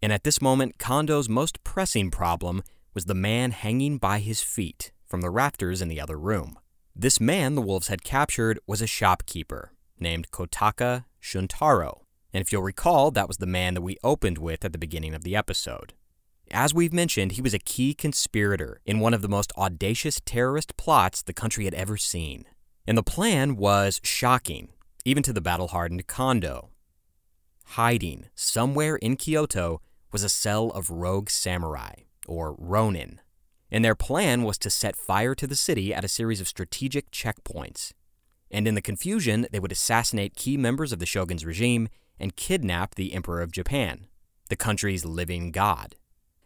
And at this moment, Kondo's most pressing problem was the man hanging by his feet from the rafters in the other room. This man the wolves had captured was a shopkeeper named Kotaka Shuntaro. And if you'll recall, that was the man that we opened with at the beginning of the episode. As we've mentioned, he was a key conspirator in one of the most audacious terrorist plots the country had ever seen. And the plan was shocking, even to the battle hardened Kondo. Hiding somewhere in Kyoto was a cell of rogue samurai, or ronin. And their plan was to set fire to the city at a series of strategic checkpoints. And in the confusion, they would assassinate key members of the shogun's regime and kidnap the Emperor of Japan, the country's living god.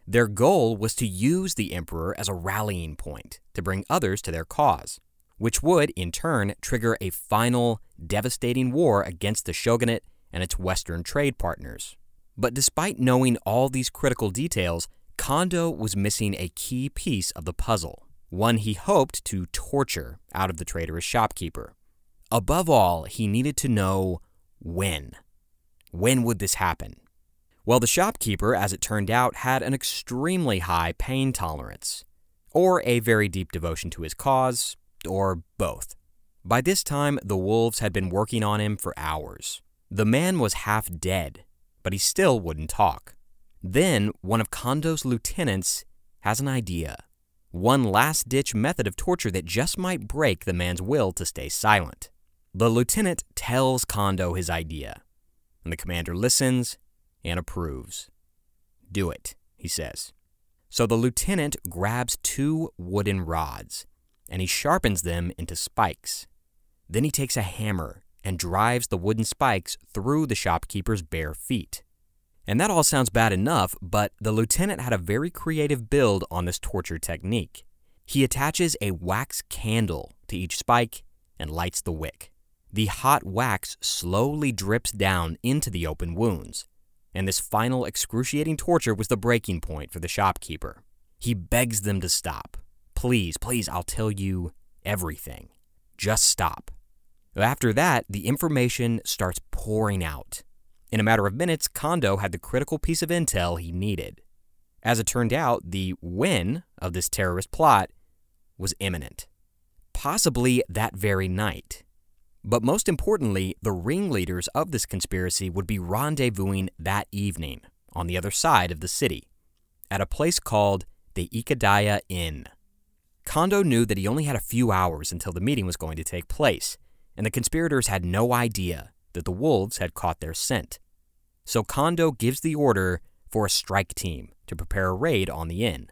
Their goal was to use the emperor as a rallying point to bring others to their cause, which would, in turn, trigger a final, devastating war against the shogunate and its Western trade partners. But despite knowing all these critical details, Kondo was missing a key piece of the puzzle, one he hoped to torture out of the traitorous shopkeeper. Above all, he needed to know when. When would this happen? Well, the shopkeeper, as it turned out, had an extremely high pain tolerance, or a very deep devotion to his cause, or both. By this time, the wolves had been working on him for hours. The man was half dead, but he still wouldn't talk. Then, one of Kondo's lieutenants has an idea. One last ditch method of torture that just might break the man's will to stay silent. The lieutenant tells Kondo his idea, and the commander listens and approves. Do it, he says. So the lieutenant grabs two wooden rods and he sharpens them into spikes. Then he takes a hammer and drives the wooden spikes through the shopkeeper's bare feet. And that all sounds bad enough, but the lieutenant had a very creative build on this torture technique. He attaches a wax candle to each spike and lights the wick. The hot wax slowly drips down into the open wounds, and this final excruciating torture was the breaking point for the shopkeeper. He begs them to stop. Please, please, I'll tell you everything. Just stop. After that, the information starts pouring out. In a matter of minutes, Kondo had the critical piece of intel he needed. As it turned out, the win of this terrorist plot was imminent. Possibly that very night. But most importantly, the ringleaders of this conspiracy would be rendezvousing that evening on the other side of the city, at a place called the Ikedaya Inn. Kondo knew that he only had a few hours until the meeting was going to take place, and the conspirators had no idea that the wolves had caught their scent. So Kondo gives the order for a strike team to prepare a raid on the inn.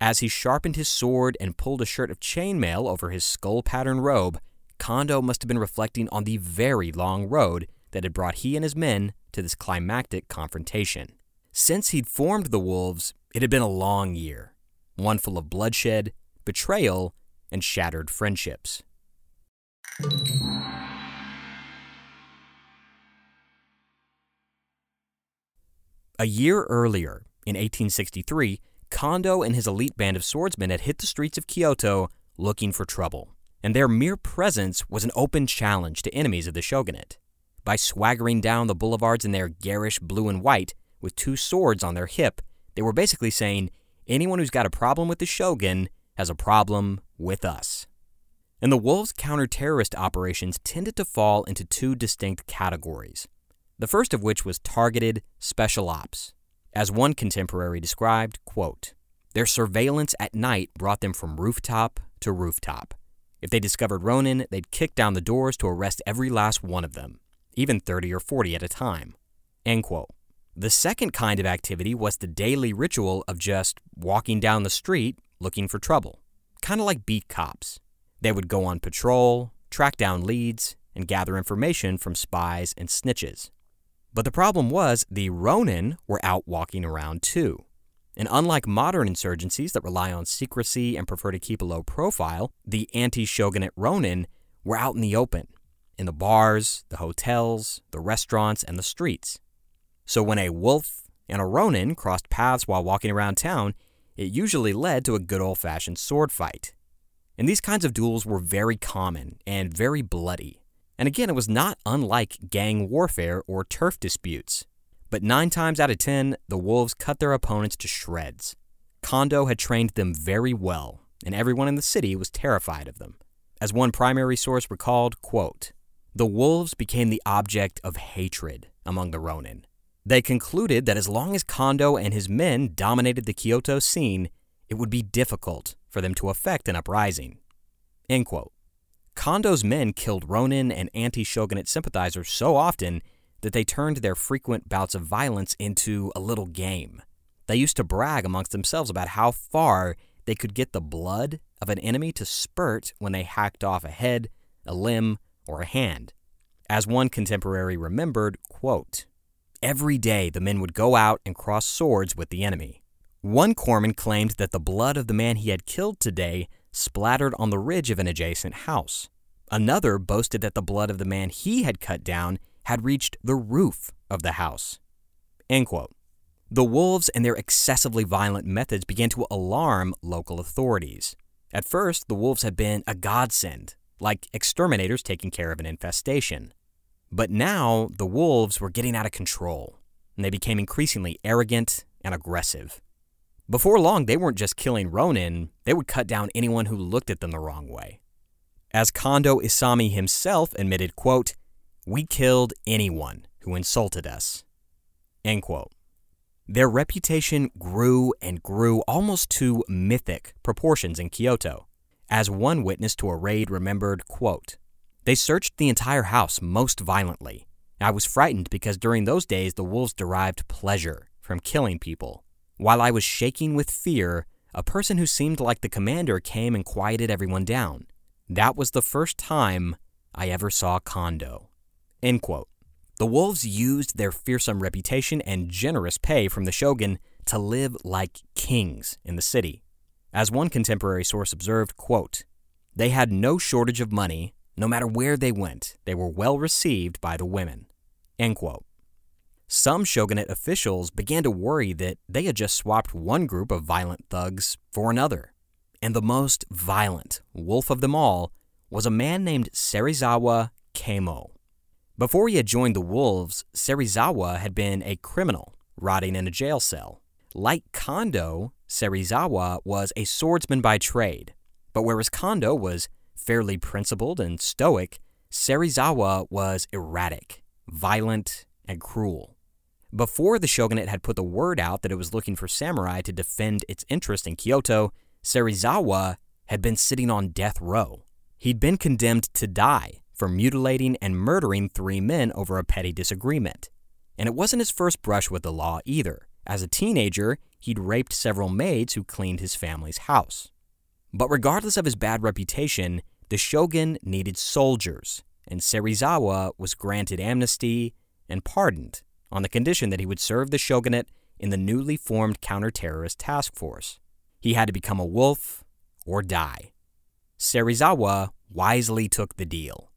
As he sharpened his sword and pulled a shirt of chainmail over his skull pattern robe, Kondo must have been reflecting on the very long road that had brought he and his men to this climactic confrontation. Since he'd formed the Wolves, it had been a long year, one full of bloodshed, betrayal, and shattered friendships. A year earlier, in 1863, Kondo and his elite band of swordsmen had hit the streets of Kyoto looking for trouble and their mere presence was an open challenge to enemies of the shogunate. By swaggering down the boulevards in their garish blue and white, with two swords on their hip, they were basically saying, anyone who's got a problem with the shogun has a problem with us. And the Wolves' counter terrorist operations tended to fall into two distinct categories. the first of which was targeted special ops. As one contemporary described, quote, their surveillance at night brought them from rooftop to rooftop. If they discovered Ronin, they'd kick down the doors to arrest every last one of them, even 30 or 40 at a time. End quote. The second kind of activity was the daily ritual of just walking down the street looking for trouble, kind of like beat cops. They would go on patrol, track down leads, and gather information from spies and snitches. But the problem was the Ronin were out walking around too. And unlike modern insurgencies that rely on secrecy and prefer to keep a low profile, the anti shogunate Ronin were out in the open, in the bars, the hotels, the restaurants, and the streets. So when a wolf and a Ronin crossed paths while walking around town, it usually led to a good old fashioned sword fight. And these kinds of duels were very common and very bloody. And again, it was not unlike gang warfare or turf disputes. But nine times out of ten, the Wolves cut their opponents to shreds. Kondo had trained them very well, and everyone in the city was terrified of them. As one primary source recalled, quote, the wolves became the object of hatred among the Ronin. They concluded that as long as Kondo and his men dominated the Kyoto scene, it would be difficult for them to effect an uprising. End quote. Kondo's men killed Ronin and anti shogunate sympathizers so often that they turned their frequent bouts of violence into a little game. They used to brag amongst themselves about how far they could get the blood of an enemy to spurt when they hacked off a head, a limb, or a hand. As one contemporary remembered, quote, Every day the men would go out and cross swords with the enemy. One corpsman claimed that the blood of the man he had killed today splattered on the ridge of an adjacent house. Another boasted that the blood of the man he had cut down had reached the roof of the house. End quote. The wolves and their excessively violent methods began to alarm local authorities. At first, the wolves had been a godsend, like exterminators taking care of an infestation. But now, the wolves were getting out of control, and they became increasingly arrogant and aggressive. Before long, they weren't just killing Ronin, they would cut down anyone who looked at them the wrong way. As Kondo Isami himself admitted, quote, we killed anyone who insulted us. End quote. Their reputation grew and grew almost to mythic proportions in Kyoto. As one witness to a raid remembered, quote, They searched the entire house most violently. I was frightened because during those days the wolves derived pleasure from killing people. While I was shaking with fear, a person who seemed like the commander came and quieted everyone down. That was the first time I ever saw Kondo. End quote. The wolves used their fearsome reputation and generous pay from the shogun to live like kings in the city. As one contemporary source observed, quote, they had no shortage of money. No matter where they went, they were well received by the women. End quote. Some shogunate officials began to worry that they had just swapped one group of violent thugs for another. And the most violent wolf of them all was a man named Serizawa Keimo. Before he had joined the Wolves, Serizawa had been a criminal, rotting in a jail cell. Like Kondo, Serizawa was a swordsman by trade. But whereas Kondo was fairly principled and stoic, Serizawa was erratic, violent, and cruel. Before the shogunate had put the word out that it was looking for samurai to defend its interest in Kyoto, Serizawa had been sitting on death row. He'd been condemned to die for mutilating and murdering three men over a petty disagreement. And it wasn't his first brush with the law either. As a teenager, he'd raped several maids who cleaned his family's house. But regardless of his bad reputation, the shogun needed soldiers, and Serizawa was granted amnesty and pardoned on the condition that he would serve the shogunate in the newly formed counter-terrorist task force. He had to become a wolf or die. Serizawa wisely took the deal.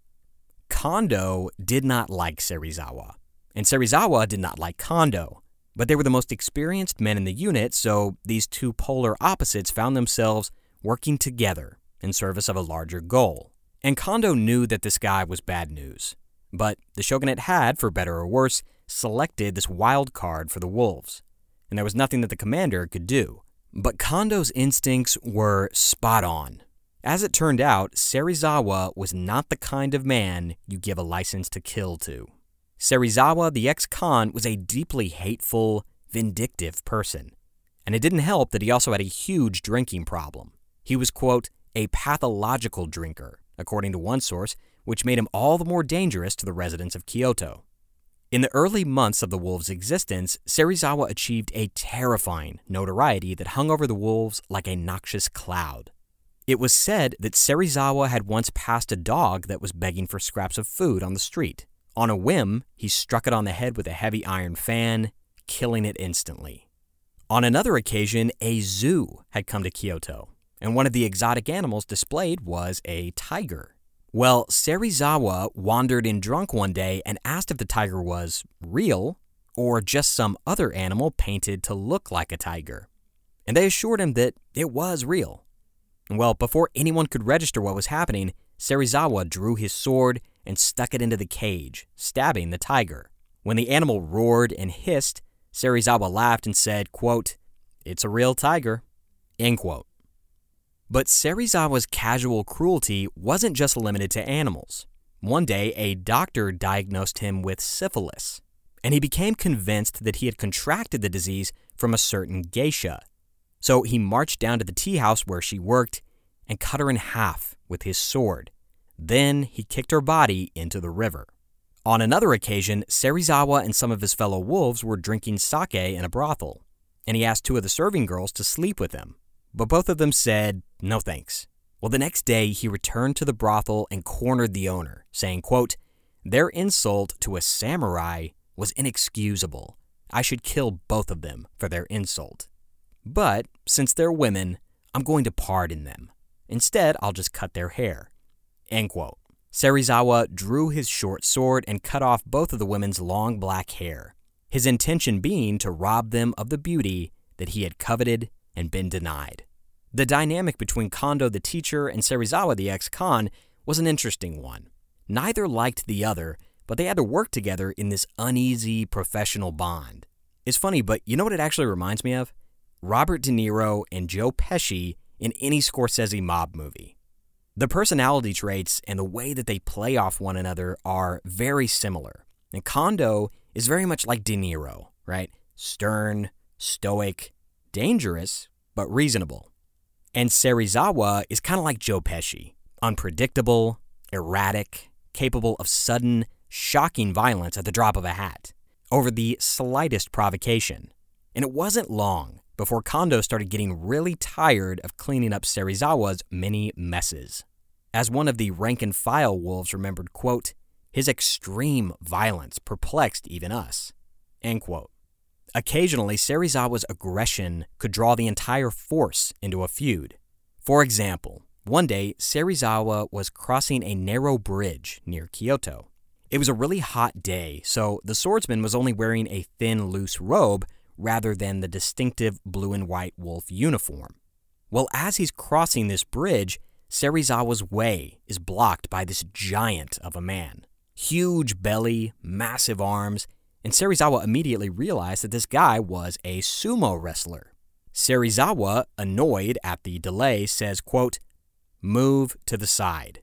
Kondo did not like Serizawa, and Serizawa did not like Kondo. But they were the most experienced men in the unit, so these two polar opposites found themselves working together in service of a larger goal. And Kondo knew that this guy was bad news. But the shogunate had, for better or worse, selected this wild card for the wolves, and there was nothing that the commander could do. But Kondo's instincts were spot on. As it turned out, Serizawa was not the kind of man you give a license to kill to. Serizawa, the ex con, was a deeply hateful, vindictive person. And it didn't help that he also had a huge drinking problem. He was, quote, a pathological drinker, according to one source, which made him all the more dangerous to the residents of Kyoto. In the early months of the Wolves' existence, Serizawa achieved a terrifying notoriety that hung over the Wolves like a noxious cloud. It was said that Serizawa had once passed a dog that was begging for scraps of food on the street. On a whim, he struck it on the head with a heavy iron fan, killing it instantly. On another occasion, a zoo had come to Kyoto, and one of the exotic animals displayed was a tiger. Well, Serizawa wandered in drunk one day and asked if the tiger was real or just some other animal painted to look like a tiger. And they assured him that it was real. Well, before anyone could register what was happening, Serizawa drew his sword and stuck it into the cage, stabbing the tiger. When the animal roared and hissed, Serizawa laughed and said, quote, It's a real tiger. End quote. But Serizawa's casual cruelty wasn't just limited to animals. One day, a doctor diagnosed him with syphilis, and he became convinced that he had contracted the disease from a certain geisha. So he marched down to the tea house where she worked and cut her in half with his sword. Then he kicked her body into the river. On another occasion, Serizawa and some of his fellow wolves were drinking sake in a brothel, and he asked two of the serving girls to sleep with him. But both of them said, no thanks. Well, the next day, he returned to the brothel and cornered the owner, saying, quote, Their insult to a samurai was inexcusable. I should kill both of them for their insult. But since they're women, I'm going to pardon them. Instead, I'll just cut their hair. End quote. Serizawa drew his short sword and cut off both of the women's long black hair, his intention being to rob them of the beauty that he had coveted and been denied. The dynamic between Kondo the teacher and Serizawa the ex con was an interesting one. Neither liked the other, but they had to work together in this uneasy professional bond. It's funny, but you know what it actually reminds me of? Robert De Niro and Joe Pesci in any Scorsese mob movie. The personality traits and the way that they play off one another are very similar. And Kondo is very much like De Niro, right? Stern, stoic, dangerous, but reasonable. And Serizawa is kind of like Joe Pesci unpredictable, erratic, capable of sudden, shocking violence at the drop of a hat, over the slightest provocation. And it wasn't long before Kondo started getting really tired of cleaning up Serizawa's many messes. As one of the rank and file wolves remembered, quote, his extreme violence perplexed even us. End quote. Occasionally, Serizawa's aggression could draw the entire force into a feud. For example, one day, Serizawa was crossing a narrow bridge near Kyoto. It was a really hot day, so the swordsman was only wearing a thin, loose robe rather than the distinctive blue and white wolf uniform. Well, as he's crossing this bridge, Serizawa's way is blocked by this giant of a man. Huge belly, massive arms, and Serizawa immediately realized that this guy was a sumo wrestler. Serizawa, annoyed at the delay, says, quote, move to the side,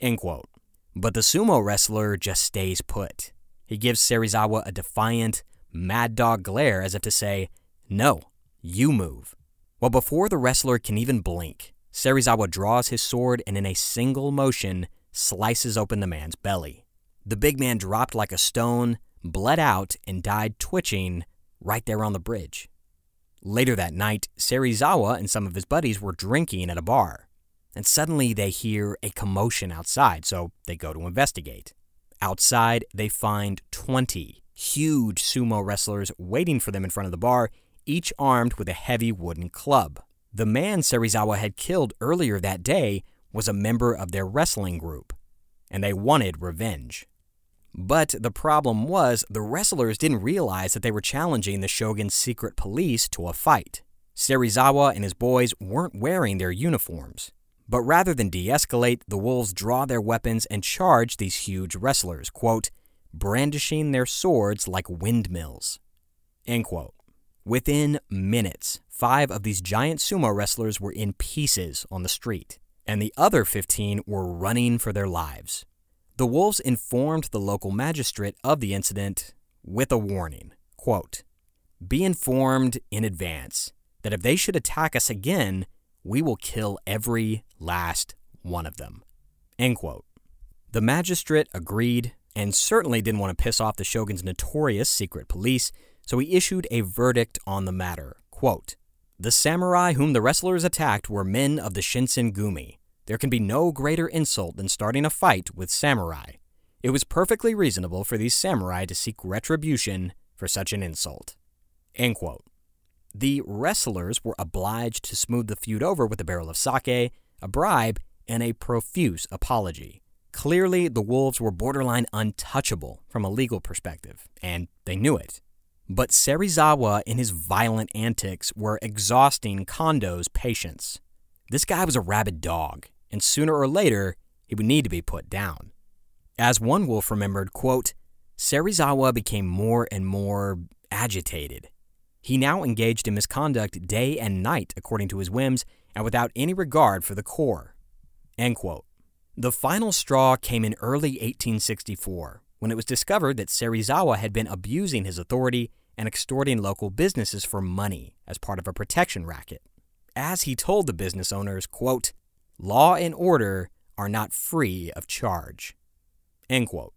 end quote. But the sumo wrestler just stays put. He gives Serizawa a defiant, mad dog glare as if to say, no, you move. Well, before the wrestler can even blink, Serizawa draws his sword and in a single motion slices open the man's belly. The big man dropped like a stone, bled out, and died twitching right there on the bridge. Later that night, Serizawa and some of his buddies were drinking at a bar, and suddenly they hear a commotion outside, so they go to investigate. Outside, they find 20 huge sumo wrestlers waiting for them in front of the bar, each armed with a heavy wooden club. The man Serizawa had killed earlier that day was a member of their wrestling group, and they wanted revenge. But the problem was, the wrestlers didn't realize that they were challenging the shogun's secret police to a fight. Serizawa and his boys weren't wearing their uniforms. But rather than de escalate, the wolves draw their weapons and charge these huge wrestlers, quote, brandishing their swords like windmills. End quote. Within minutes, five of these giant sumo wrestlers were in pieces on the street, and the other 15 were running for their lives. The wolves informed the local magistrate of the incident with a warning. Quote, Be informed in advance that if they should attack us again, we will kill every last one of them. End quote. The magistrate agreed and certainly didn't want to piss off the shogun's notorious secret police, so he issued a verdict on the matter. Quote, the samurai whom the wrestlers attacked were men of the Shinsengumi. There can be no greater insult than starting a fight with samurai. It was perfectly reasonable for these samurai to seek retribution for such an insult. End quote. The wrestlers were obliged to smooth the feud over with a barrel of sake, a bribe, and a profuse apology. Clearly, the Wolves were borderline untouchable from a legal perspective, and they knew it. But Serizawa and his violent antics were exhausting Kondo's patience. This guy was a rabid dog, and sooner or later, he would need to be put down. As one wolf remembered, quote, Serizawa became more and more agitated. He now engaged in misconduct day and night according to his whims and without any regard for the Corps. End quote. The final straw came in early 1864 when it was discovered that Serizawa had been abusing his authority and extorting local businesses for money as part of a protection racket. As he told the business owners, quote, law and order are not free of charge. End quote.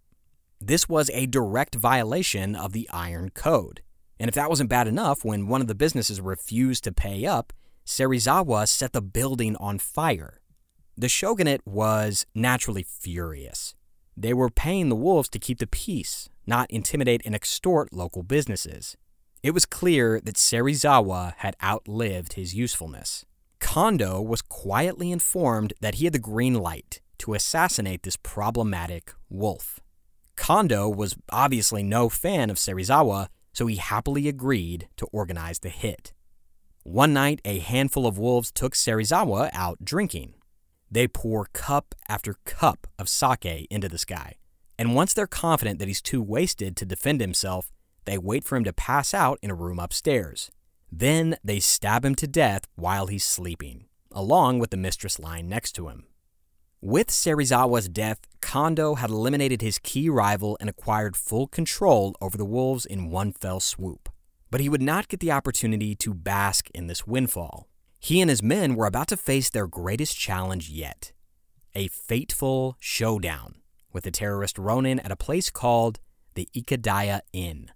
This was a direct violation of the Iron Code. And if that wasn't bad enough, when one of the businesses refused to pay up, Serizawa set the building on fire. The shogunate was naturally furious. They were paying the wolves to keep the peace, not intimidate and extort local businesses. It was clear that Serizawa had outlived his usefulness. Kondo was quietly informed that he had the green light to assassinate this problematic wolf. Kondo was obviously no fan of Serizawa, so he happily agreed to organize the hit. One night, a handful of wolves took Serizawa out drinking. They pour cup after cup of sake into this guy, and once they're confident that he's too wasted to defend himself, they wait for him to pass out in a room upstairs. Then they stab him to death while he's sleeping, along with the mistress lying next to him. With Serizawa's death, Kondo had eliminated his key rival and acquired full control over the wolves in one fell swoop. But he would not get the opportunity to bask in this windfall. He and his men were about to face their greatest challenge yet a fateful showdown with the terrorist Ronin at a place called the Ikedaya Inn.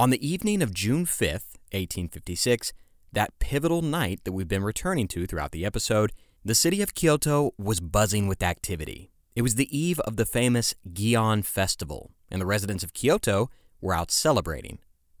On the evening of June 5th, 1856, that pivotal night that we've been returning to throughout the episode, the city of Kyoto was buzzing with activity. It was the eve of the famous Gion Festival, and the residents of Kyoto were out celebrating.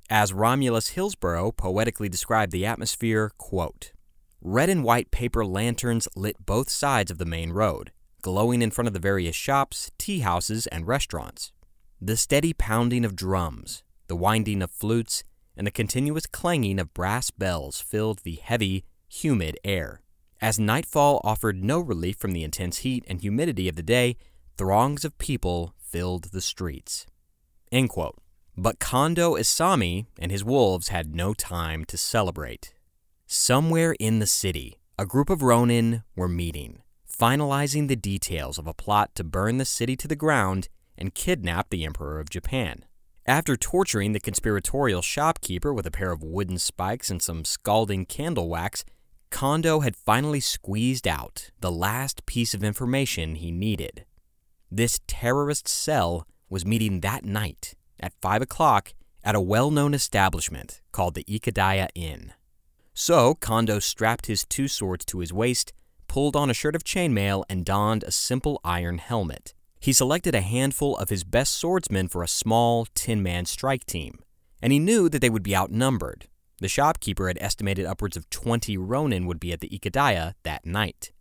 As Romulus Hillsborough poetically described the atmosphere, quote, Red and white paper lanterns lit both sides of the main road, glowing in front of the various shops, tea houses, and restaurants. The steady pounding of drums, the winding of flutes, and the continuous clanging of brass bells filled the heavy, humid air. As nightfall offered no relief from the intense heat and humidity of the day, throngs of people filled the streets. But Kondo Isami and his wolves had no time to celebrate. Somewhere in the city, a group of Ronin were meeting, finalizing the details of a plot to burn the city to the ground and kidnap the Emperor of Japan. After torturing the conspiratorial shopkeeper with a pair of wooden spikes and some scalding candle wax, Kondo had finally squeezed out the last piece of information he needed. This terrorist cell was meeting that night at 5 o'clock at a well known establishment called the Ikedaya Inn. So Kondo strapped his two swords to his waist, pulled on a shirt of chainmail, and donned a simple iron helmet. He selected a handful of his best swordsmen for a small 10 man strike team, and he knew that they would be outnumbered. The shopkeeper had estimated upwards of 20 Ronin would be at the Ikedaya that night.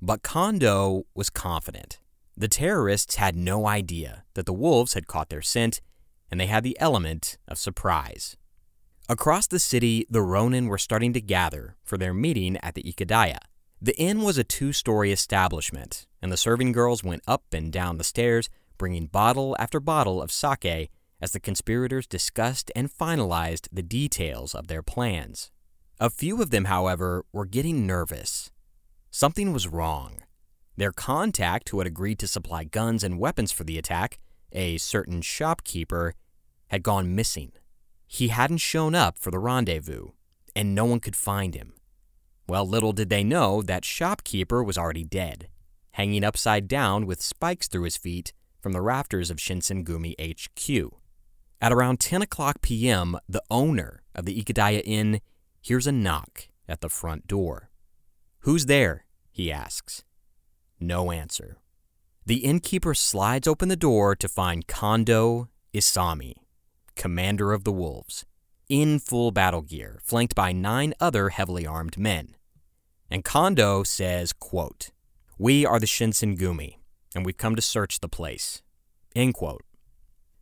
But Kondo was confident. The terrorists had no idea that the wolves had caught their scent, and they had the element of surprise. Across the city, the Ronin were starting to gather for their meeting at the Ikedaya. The inn was a two story establishment, and the serving girls went up and down the stairs, bringing bottle after bottle of sake as the conspirators discussed and finalized the details of their plans. A few of them, however, were getting nervous. Something was wrong. Their contact, who had agreed to supply guns and weapons for the attack, a certain shopkeeper, had gone missing. He hadn't shown up for the rendezvous, and no one could find him. Well, little did they know that shopkeeper was already dead, hanging upside down with spikes through his feet from the rafters of Shinsengumi HQ. At around 10 o'clock p.m., the owner of the Ikedaya Inn hears a knock at the front door. Who's there? he asks. No answer. The innkeeper slides open the door to find Kondo Isami, commander of the wolves, in full battle gear, flanked by nine other heavily armed men. And Kondo says, quote, We are the Shinsengumi, and we've come to search the place. End quote.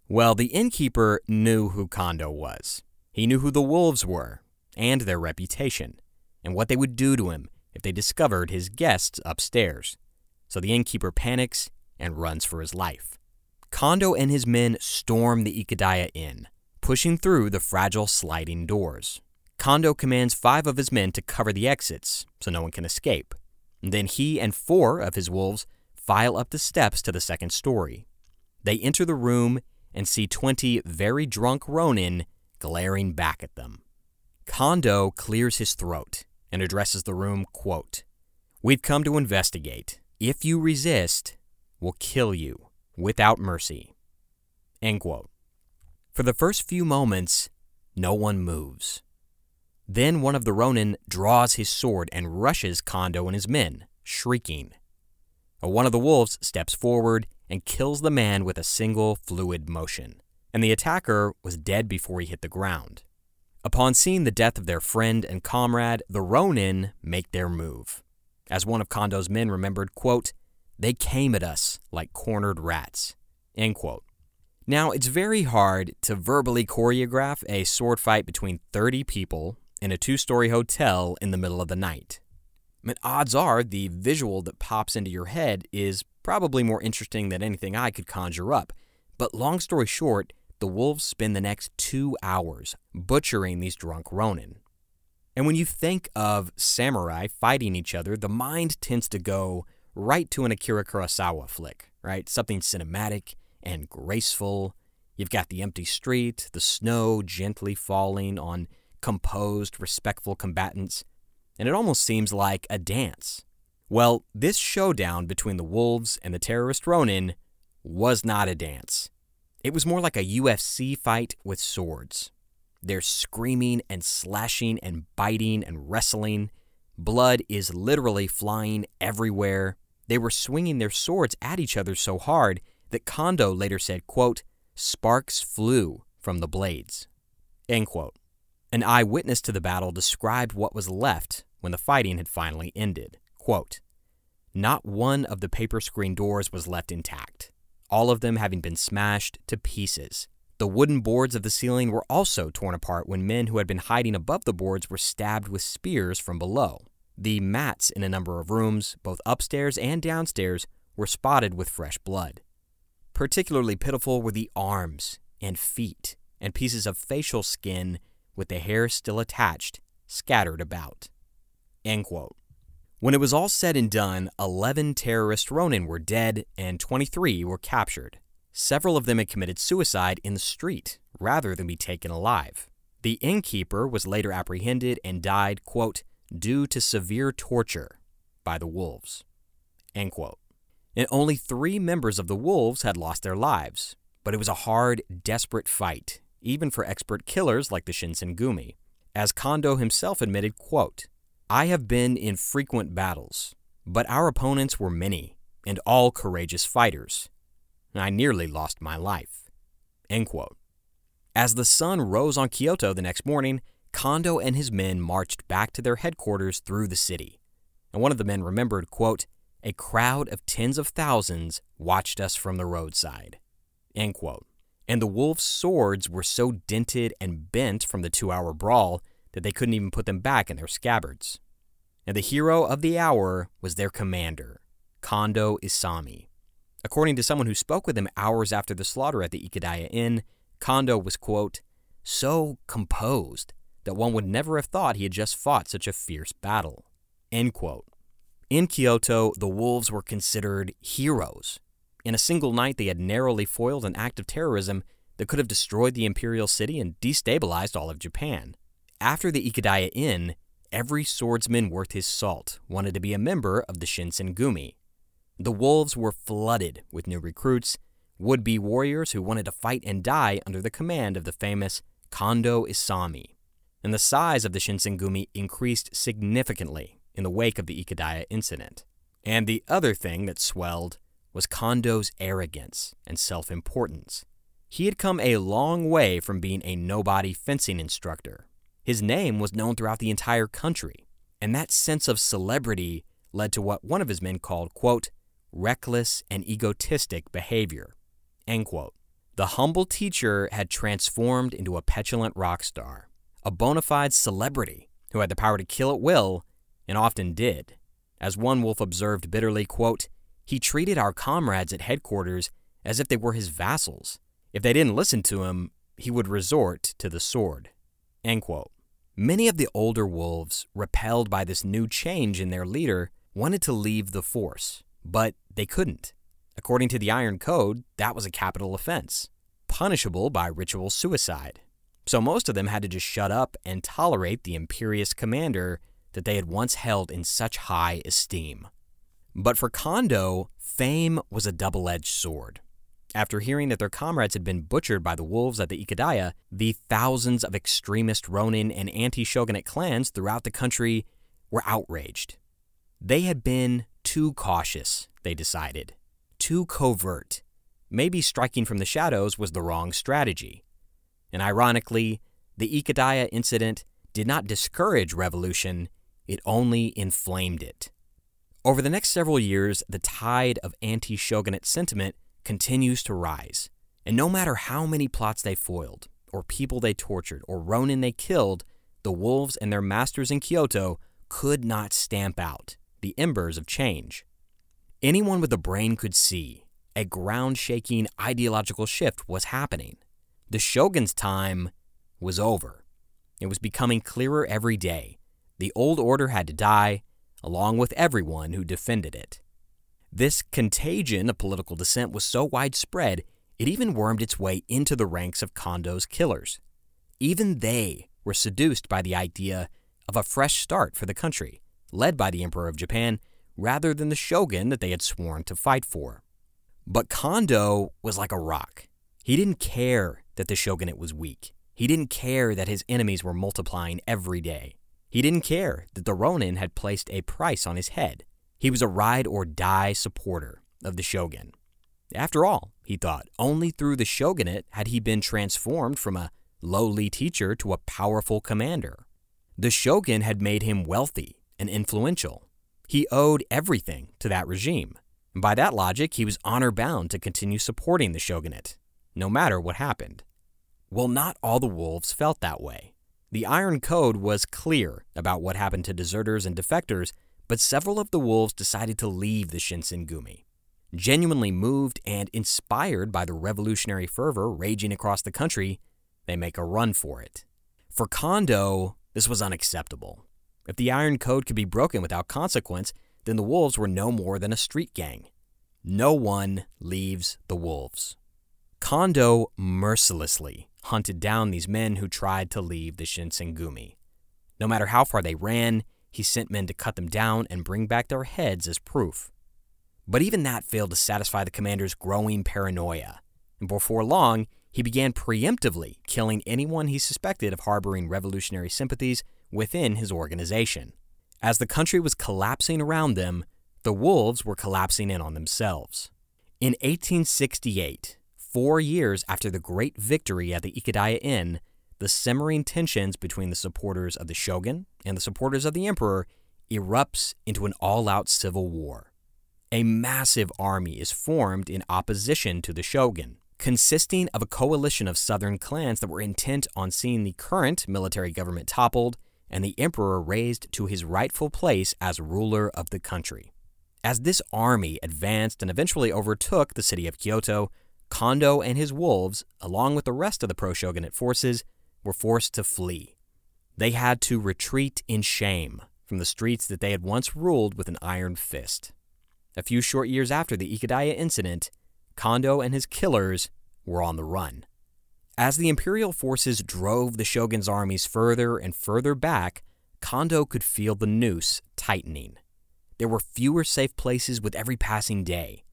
Well, the innkeeper knew who Kondo was. He knew who the wolves were, and their reputation, and what they would do to him if they discovered his guests upstairs so the innkeeper panics and runs for his life. Kondo and his men storm the Ikedaya Inn, pushing through the fragile sliding doors. Kondo commands five of his men to cover the exits so no one can escape. Then he and four of his wolves file up the steps to the second story. They enter the room and see 20 very drunk Ronin glaring back at them. Kondo clears his throat and addresses the room, quote, We've come to investigate if you resist, we'll kill you without mercy. End quote. For the first few moments, no one moves. Then one of the Ronin draws his sword and rushes Kondo and his men, shrieking. One of the wolves steps forward and kills the man with a single fluid motion, and the attacker was dead before he hit the ground. Upon seeing the death of their friend and comrade, the Ronin make their move. As one of Kondo's men remembered, quote, they came at us like cornered rats, end quote. Now, it's very hard to verbally choreograph a sword fight between 30 people in a two story hotel in the middle of the night. I mean, odds are the visual that pops into your head is probably more interesting than anything I could conjure up. But long story short, the wolves spend the next two hours butchering these drunk Ronin. And when you think of samurai fighting each other, the mind tends to go right to an Akira Kurosawa flick, right? Something cinematic and graceful. You've got the empty street, the snow gently falling on composed, respectful combatants, and it almost seems like a dance. Well, this showdown between the wolves and the terrorist Ronin was not a dance. It was more like a UFC fight with swords. They're screaming and slashing and biting and wrestling. Blood is literally flying everywhere. They were swinging their swords at each other so hard that Kondo later said, quote, sparks flew from the blades. End quote. An eyewitness to the battle described what was left when the fighting had finally ended. Quote, Not one of the paper screen doors was left intact, all of them having been smashed to pieces. The wooden boards of the ceiling were also torn apart when men who had been hiding above the boards were stabbed with spears from below. The mats in a number of rooms, both upstairs and downstairs, were spotted with fresh blood. Particularly pitiful were the arms and feet and pieces of facial skin with the hair still attached, scattered about. When it was all said and done, 11 terrorist Ronin were dead and 23 were captured. Several of them had committed suicide in the street rather than be taken alive. The innkeeper was later apprehended and died, quote, due to severe torture by the wolves, end quote. And only three members of the wolves had lost their lives, but it was a hard, desperate fight, even for expert killers like the Shinsengumi. As Kondo himself admitted, quote, I have been in frequent battles, but our opponents were many, and all courageous fighters. I nearly lost my life. End quote. As the sun rose on Kyoto the next morning, Kondo and his men marched back to their headquarters through the city. And one of the men remembered, quote, a crowd of tens of thousands watched us from the roadside. End quote. And the wolves' swords were so dented and bent from the two hour brawl that they couldn't even put them back in their scabbards. And the hero of the hour was their commander, Kondo Isami. According to someone who spoke with him hours after the slaughter at the Ikedaya Inn, Kondo was, quote, so composed that one would never have thought he had just fought such a fierce battle. End quote. In Kyoto, the wolves were considered heroes. In a single night, they had narrowly foiled an act of terrorism that could have destroyed the imperial city and destabilized all of Japan. After the Ikedaya Inn, every swordsman worth his salt wanted to be a member of the Shinsengumi. The wolves were flooded with new recruits, would be warriors who wanted to fight and die under the command of the famous Kondo Isami. And the size of the Shinsengumi increased significantly in the wake of the Ikedaya incident. And the other thing that swelled was Kondo's arrogance and self importance. He had come a long way from being a nobody fencing instructor. His name was known throughout the entire country, and that sense of celebrity led to what one of his men called, quote, reckless and egotistic behavior, end quote. The humble teacher had transformed into a petulant rock star, a bona fide celebrity who had the power to kill at will and often did. As one wolf observed bitterly, quote, he treated our comrades at headquarters as if they were his vassals. If they didn't listen to him, he would resort to the sword. Many of the older wolves, repelled by this new change in their leader, wanted to leave the force, but they couldn't. According to the Iron Code, that was a capital offense, punishable by ritual suicide. So most of them had to just shut up and tolerate the imperious commander that they had once held in such high esteem. But for Kondo, fame was a double edged sword. After hearing that their comrades had been butchered by the wolves at the Ikedaya, the thousands of extremist Ronin and anti shogunate clans throughout the country were outraged. They had been too cautious, they decided, too covert. Maybe striking from the shadows was the wrong strategy. And ironically, the Ikedaya incident did not discourage revolution, it only inflamed it. Over the next several years, the tide of anti shogunate sentiment continues to rise. And no matter how many plots they foiled, or people they tortured, or Ronin they killed, the wolves and their masters in Kyoto could not stamp out the embers of change. Anyone with a brain could see a ground shaking ideological shift was happening. The shogun's time was over. It was becoming clearer every day the old order had to die, along with everyone who defended it. This contagion of political dissent was so widespread, it even wormed its way into the ranks of Kondo's killers. Even they were seduced by the idea of a fresh start for the country, led by the Emperor of Japan, rather than the shogun that they had sworn to fight for. But Kondo was like a rock. He didn't care that the shogunate was weak. He didn't care that his enemies were multiplying every day. He didn't care that the Ronin had placed a price on his head. He was a ride or die supporter of the shogun. After all, he thought, only through the shogunate had he been transformed from a lowly teacher to a powerful commander. The shogun had made him wealthy and influential. He owed everything to that regime. And by that logic, he was honor bound to continue supporting the shogunate, no matter what happened. Well, not all the wolves felt that way. The Iron Code was clear about what happened to deserters and defectors, but several of the wolves decided to leave the Shinsengumi. Genuinely moved and inspired by the revolutionary fervor raging across the country, they make a run for it. For Kondo, this was unacceptable. If the Iron Code could be broken without consequence, then the wolves were no more than a street gang. No one leaves the wolves. Kondo mercilessly hunted down these men who tried to leave the Shinsengumi. No matter how far they ran, he sent men to cut them down and bring back their heads as proof. But even that failed to satisfy the commander's growing paranoia, and before long, he began preemptively killing anyone he suspected of harboring revolutionary sympathies within his organization. As the country was collapsing around them, the wolves were collapsing in on themselves. In 1868, Four years after the great victory at the Ikedaya Inn, the simmering tensions between the supporters of the shogun and the supporters of the emperor erupts into an all out civil war. A massive army is formed in opposition to the shogun, consisting of a coalition of southern clans that were intent on seeing the current military government toppled and the emperor raised to his rightful place as ruler of the country. As this army advanced and eventually overtook the city of Kyoto, Kondo and his wolves, along with the rest of the pro shogunate forces, were forced to flee. They had to retreat in shame from the streets that they had once ruled with an iron fist. A few short years after the Ikedaya incident, Kondo and his killers were on the run. As the imperial forces drove the shogun's armies further and further back, Kondo could feel the noose tightening. There were fewer safe places with every passing day.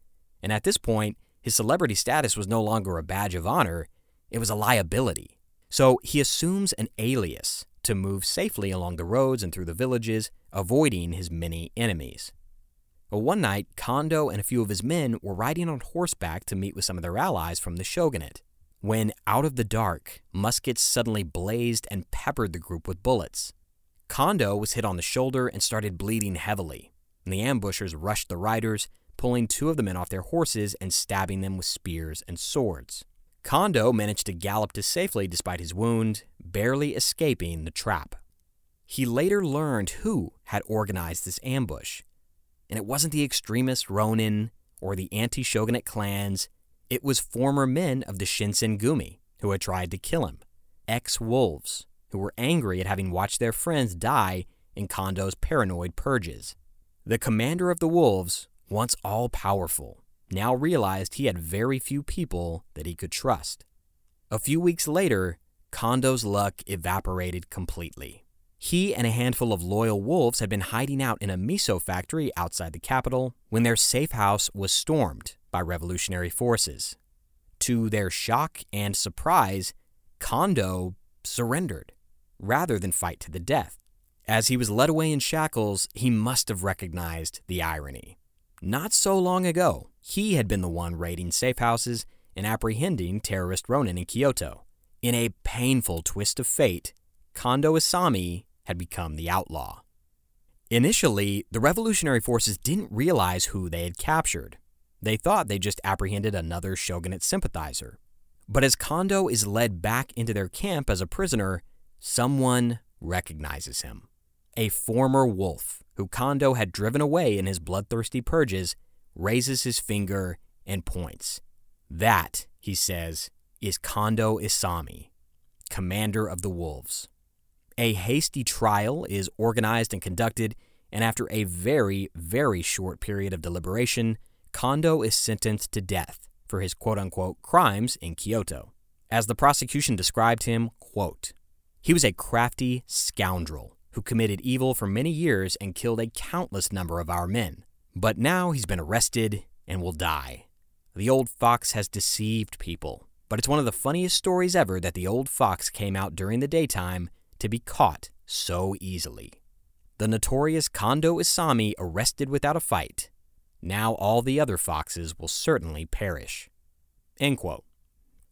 And at this point, his celebrity status was no longer a badge of honor, it was a liability. So he assumes an alias to move safely along the roads and through the villages, avoiding his many enemies. But one night, Kondo and a few of his men were riding on horseback to meet with some of their allies from the shogunate. When, out of the dark, muskets suddenly blazed and peppered the group with bullets. Kondo was hit on the shoulder and started bleeding heavily, and the ambushers rushed the riders, pulling two of the men off their horses and stabbing them with spears and swords. Kondo managed to gallop to safely despite his wound, barely escaping the trap. He later learned who had organized this ambush, and it wasn't the extremist Ronin or the anti shogunate clans, it was former men of the Shinsengumi who had tried to kill him, ex wolves who were angry at having watched their friends die in Kondo's paranoid purges. The commander of the wolves, once all powerful, now realized he had very few people that he could trust. A few weeks later, Kondo's luck evaporated completely. He and a handful of loyal wolves had been hiding out in a miso factory outside the capital when their safe house was stormed by revolutionary forces. To their shock and surprise, Kondo surrendered rather than fight to the death. As he was led away in shackles, he must have recognized the irony. Not so long ago, he had been the one raiding safe houses and apprehending terrorist Ronin in Kyoto. In a painful twist of fate, Kondo Isami had become the outlaw. Initially, the revolutionary forces didn't realize who they had captured. They thought they just apprehended another shogunate sympathizer. But as Kondo is led back into their camp as a prisoner, someone recognizes him. A former wolf who Kondo had driven away in his bloodthirsty purges raises his finger and points. That, he says, is Kondo Isami, commander of the wolves. A hasty trial is organized and conducted, and after a very, very short period of deliberation, Kondo is sentenced to death for his quote unquote crimes in Kyoto. As the prosecution described him, quote, he was a crafty scoundrel who committed evil for many years and killed a countless number of our men. But now he's been arrested and will die. The old fox has deceived people, but it's one of the funniest stories ever that the old fox came out during the daytime to be caught so easily. The notorious Kondo Isami arrested without a fight. Now all the other foxes will certainly perish.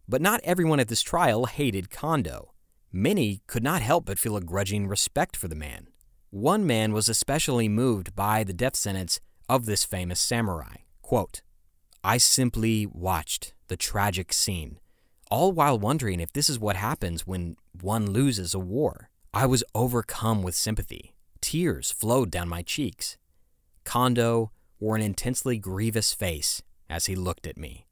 But not everyone at this trial hated Kondo. Many could not help but feel a grudging respect for the man. One man was especially moved by the death sentence of this famous samurai. Quote, I simply watched the tragic scene, all while wondering if this is what happens when one loses a war. I was overcome with sympathy. Tears flowed down my cheeks. Kondo wore an intensely grievous face as he looked at me.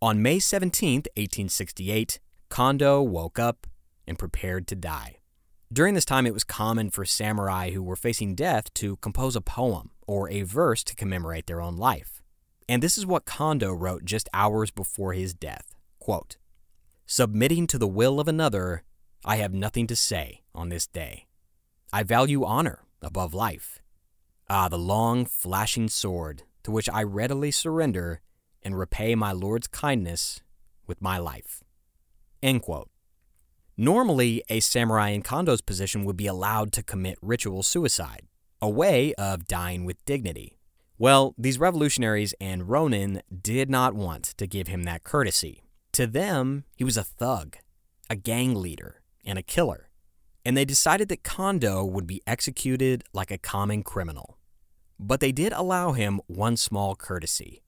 On May 17, 1868, Kondo woke up and prepared to die. During this time, it was common for samurai who were facing death to compose a poem or a verse to commemorate their own life. And this is what Kondo wrote just hours before his death Quote, Submitting to the will of another, I have nothing to say on this day. I value honor above life. Ah, the long, flashing sword to which I readily surrender and repay my Lord's kindness with my life. End quote. Normally, a samurai in Kondo's position would be allowed to commit ritual suicide, a way of dying with dignity. Well, these revolutionaries and Ronin did not want to give him that courtesy. To them, he was a thug, a gang leader, and a killer. And they decided that Kondo would be executed like a common criminal. But they did allow him one small courtesy.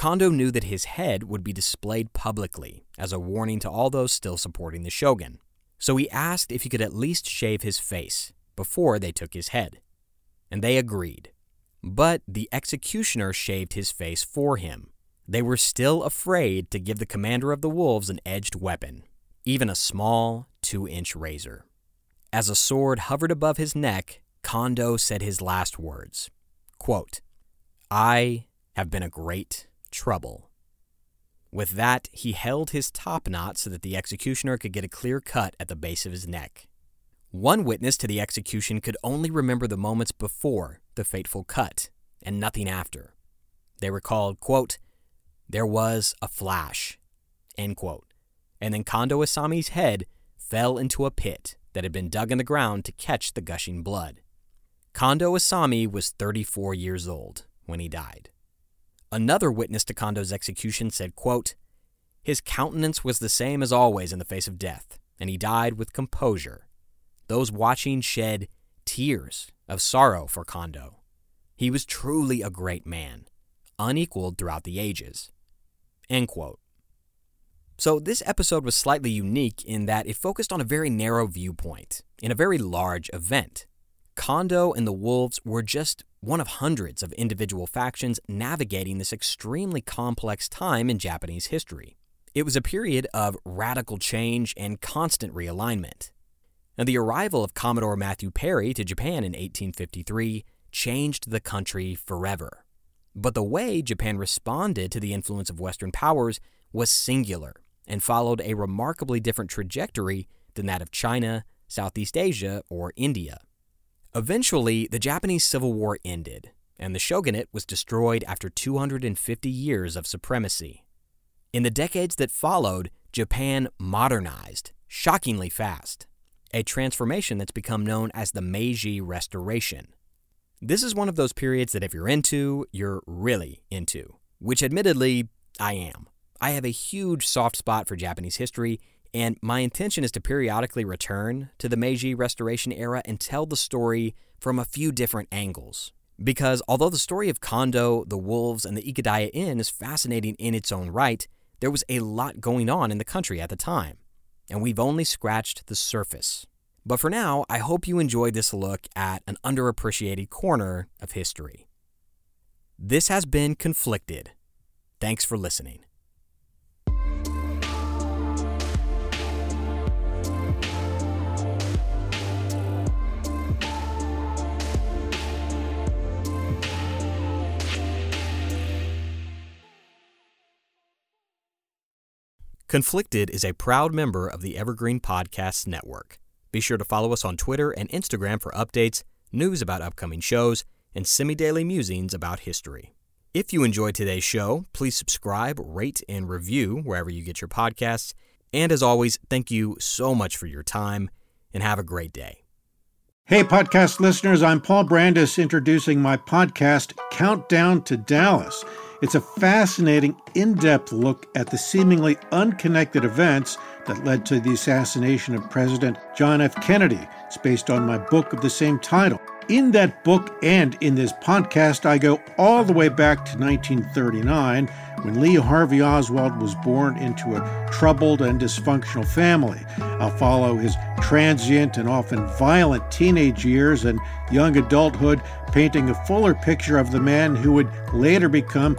Kondo knew that his head would be displayed publicly as a warning to all those still supporting the shogun. So he asked if he could at least shave his face before they took his head. And they agreed. But the executioner shaved his face for him. They were still afraid to give the commander of the wolves an edged weapon, even a small two inch razor. As a sword hovered above his neck, Kondo said his last words quote, I have been a great trouble. With that, he held his top knot so that the executioner could get a clear cut at the base of his neck. One witness to the execution could only remember the moments before the fateful cut and nothing after. They recalled, quote, there was a flash, end quote. And then Kondo Isami's head fell into a pit that had been dug in the ground to catch the gushing blood. Kondo Isami was 34 years old when he died. Another witness to Kondo's execution said, quote, His countenance was the same as always in the face of death, and he died with composure. Those watching shed tears of sorrow for Kondo. He was truly a great man, unequaled throughout the ages. End quote. So, this episode was slightly unique in that it focused on a very narrow viewpoint in a very large event. Kondo and the Wolves were just one of hundreds of individual factions navigating this extremely complex time in Japanese history. It was a period of radical change and constant realignment. And the arrival of Commodore Matthew Perry to Japan in 1853 changed the country forever. But the way Japan responded to the influence of Western powers was singular and followed a remarkably different trajectory than that of China, Southeast Asia, or India. Eventually, the Japanese Civil War ended, and the shogunate was destroyed after 250 years of supremacy. In the decades that followed, Japan modernized shockingly fast, a transformation that's become known as the Meiji Restoration. This is one of those periods that if you're into, you're really into, which admittedly, I am. I have a huge soft spot for Japanese history, and my intention is to periodically return to the Meiji Restoration era and tell the story from a few different angles. Because although the story of Kondo, the wolves, and the Ikedaya Inn is fascinating in its own right, there was a lot going on in the country at the time, and we've only scratched the surface. But for now, I hope you enjoyed this look at an underappreciated corner of history. This has been Conflicted. Thanks for listening. Conflicted is a proud member of the Evergreen Podcasts Network. Be sure to follow us on Twitter and Instagram for updates, news about upcoming shows, and semi daily musings about history. If you enjoyed today's show, please subscribe, rate, and review wherever you get your podcasts. And as always, thank you so much for your time and have a great day.
Hey, podcast listeners, I'm Paul Brandus introducing my podcast, Countdown to Dallas. It's a fascinating, in depth look at the seemingly unconnected events that led to the assassination of President John F. Kennedy. It's based on my book of the same title. In that book and in this podcast, I go all the way back to 1939 when Lee Harvey Oswald was born into a troubled and dysfunctional family. I'll follow his transient and often violent teenage years and young adulthood, painting a fuller picture of the man who would later become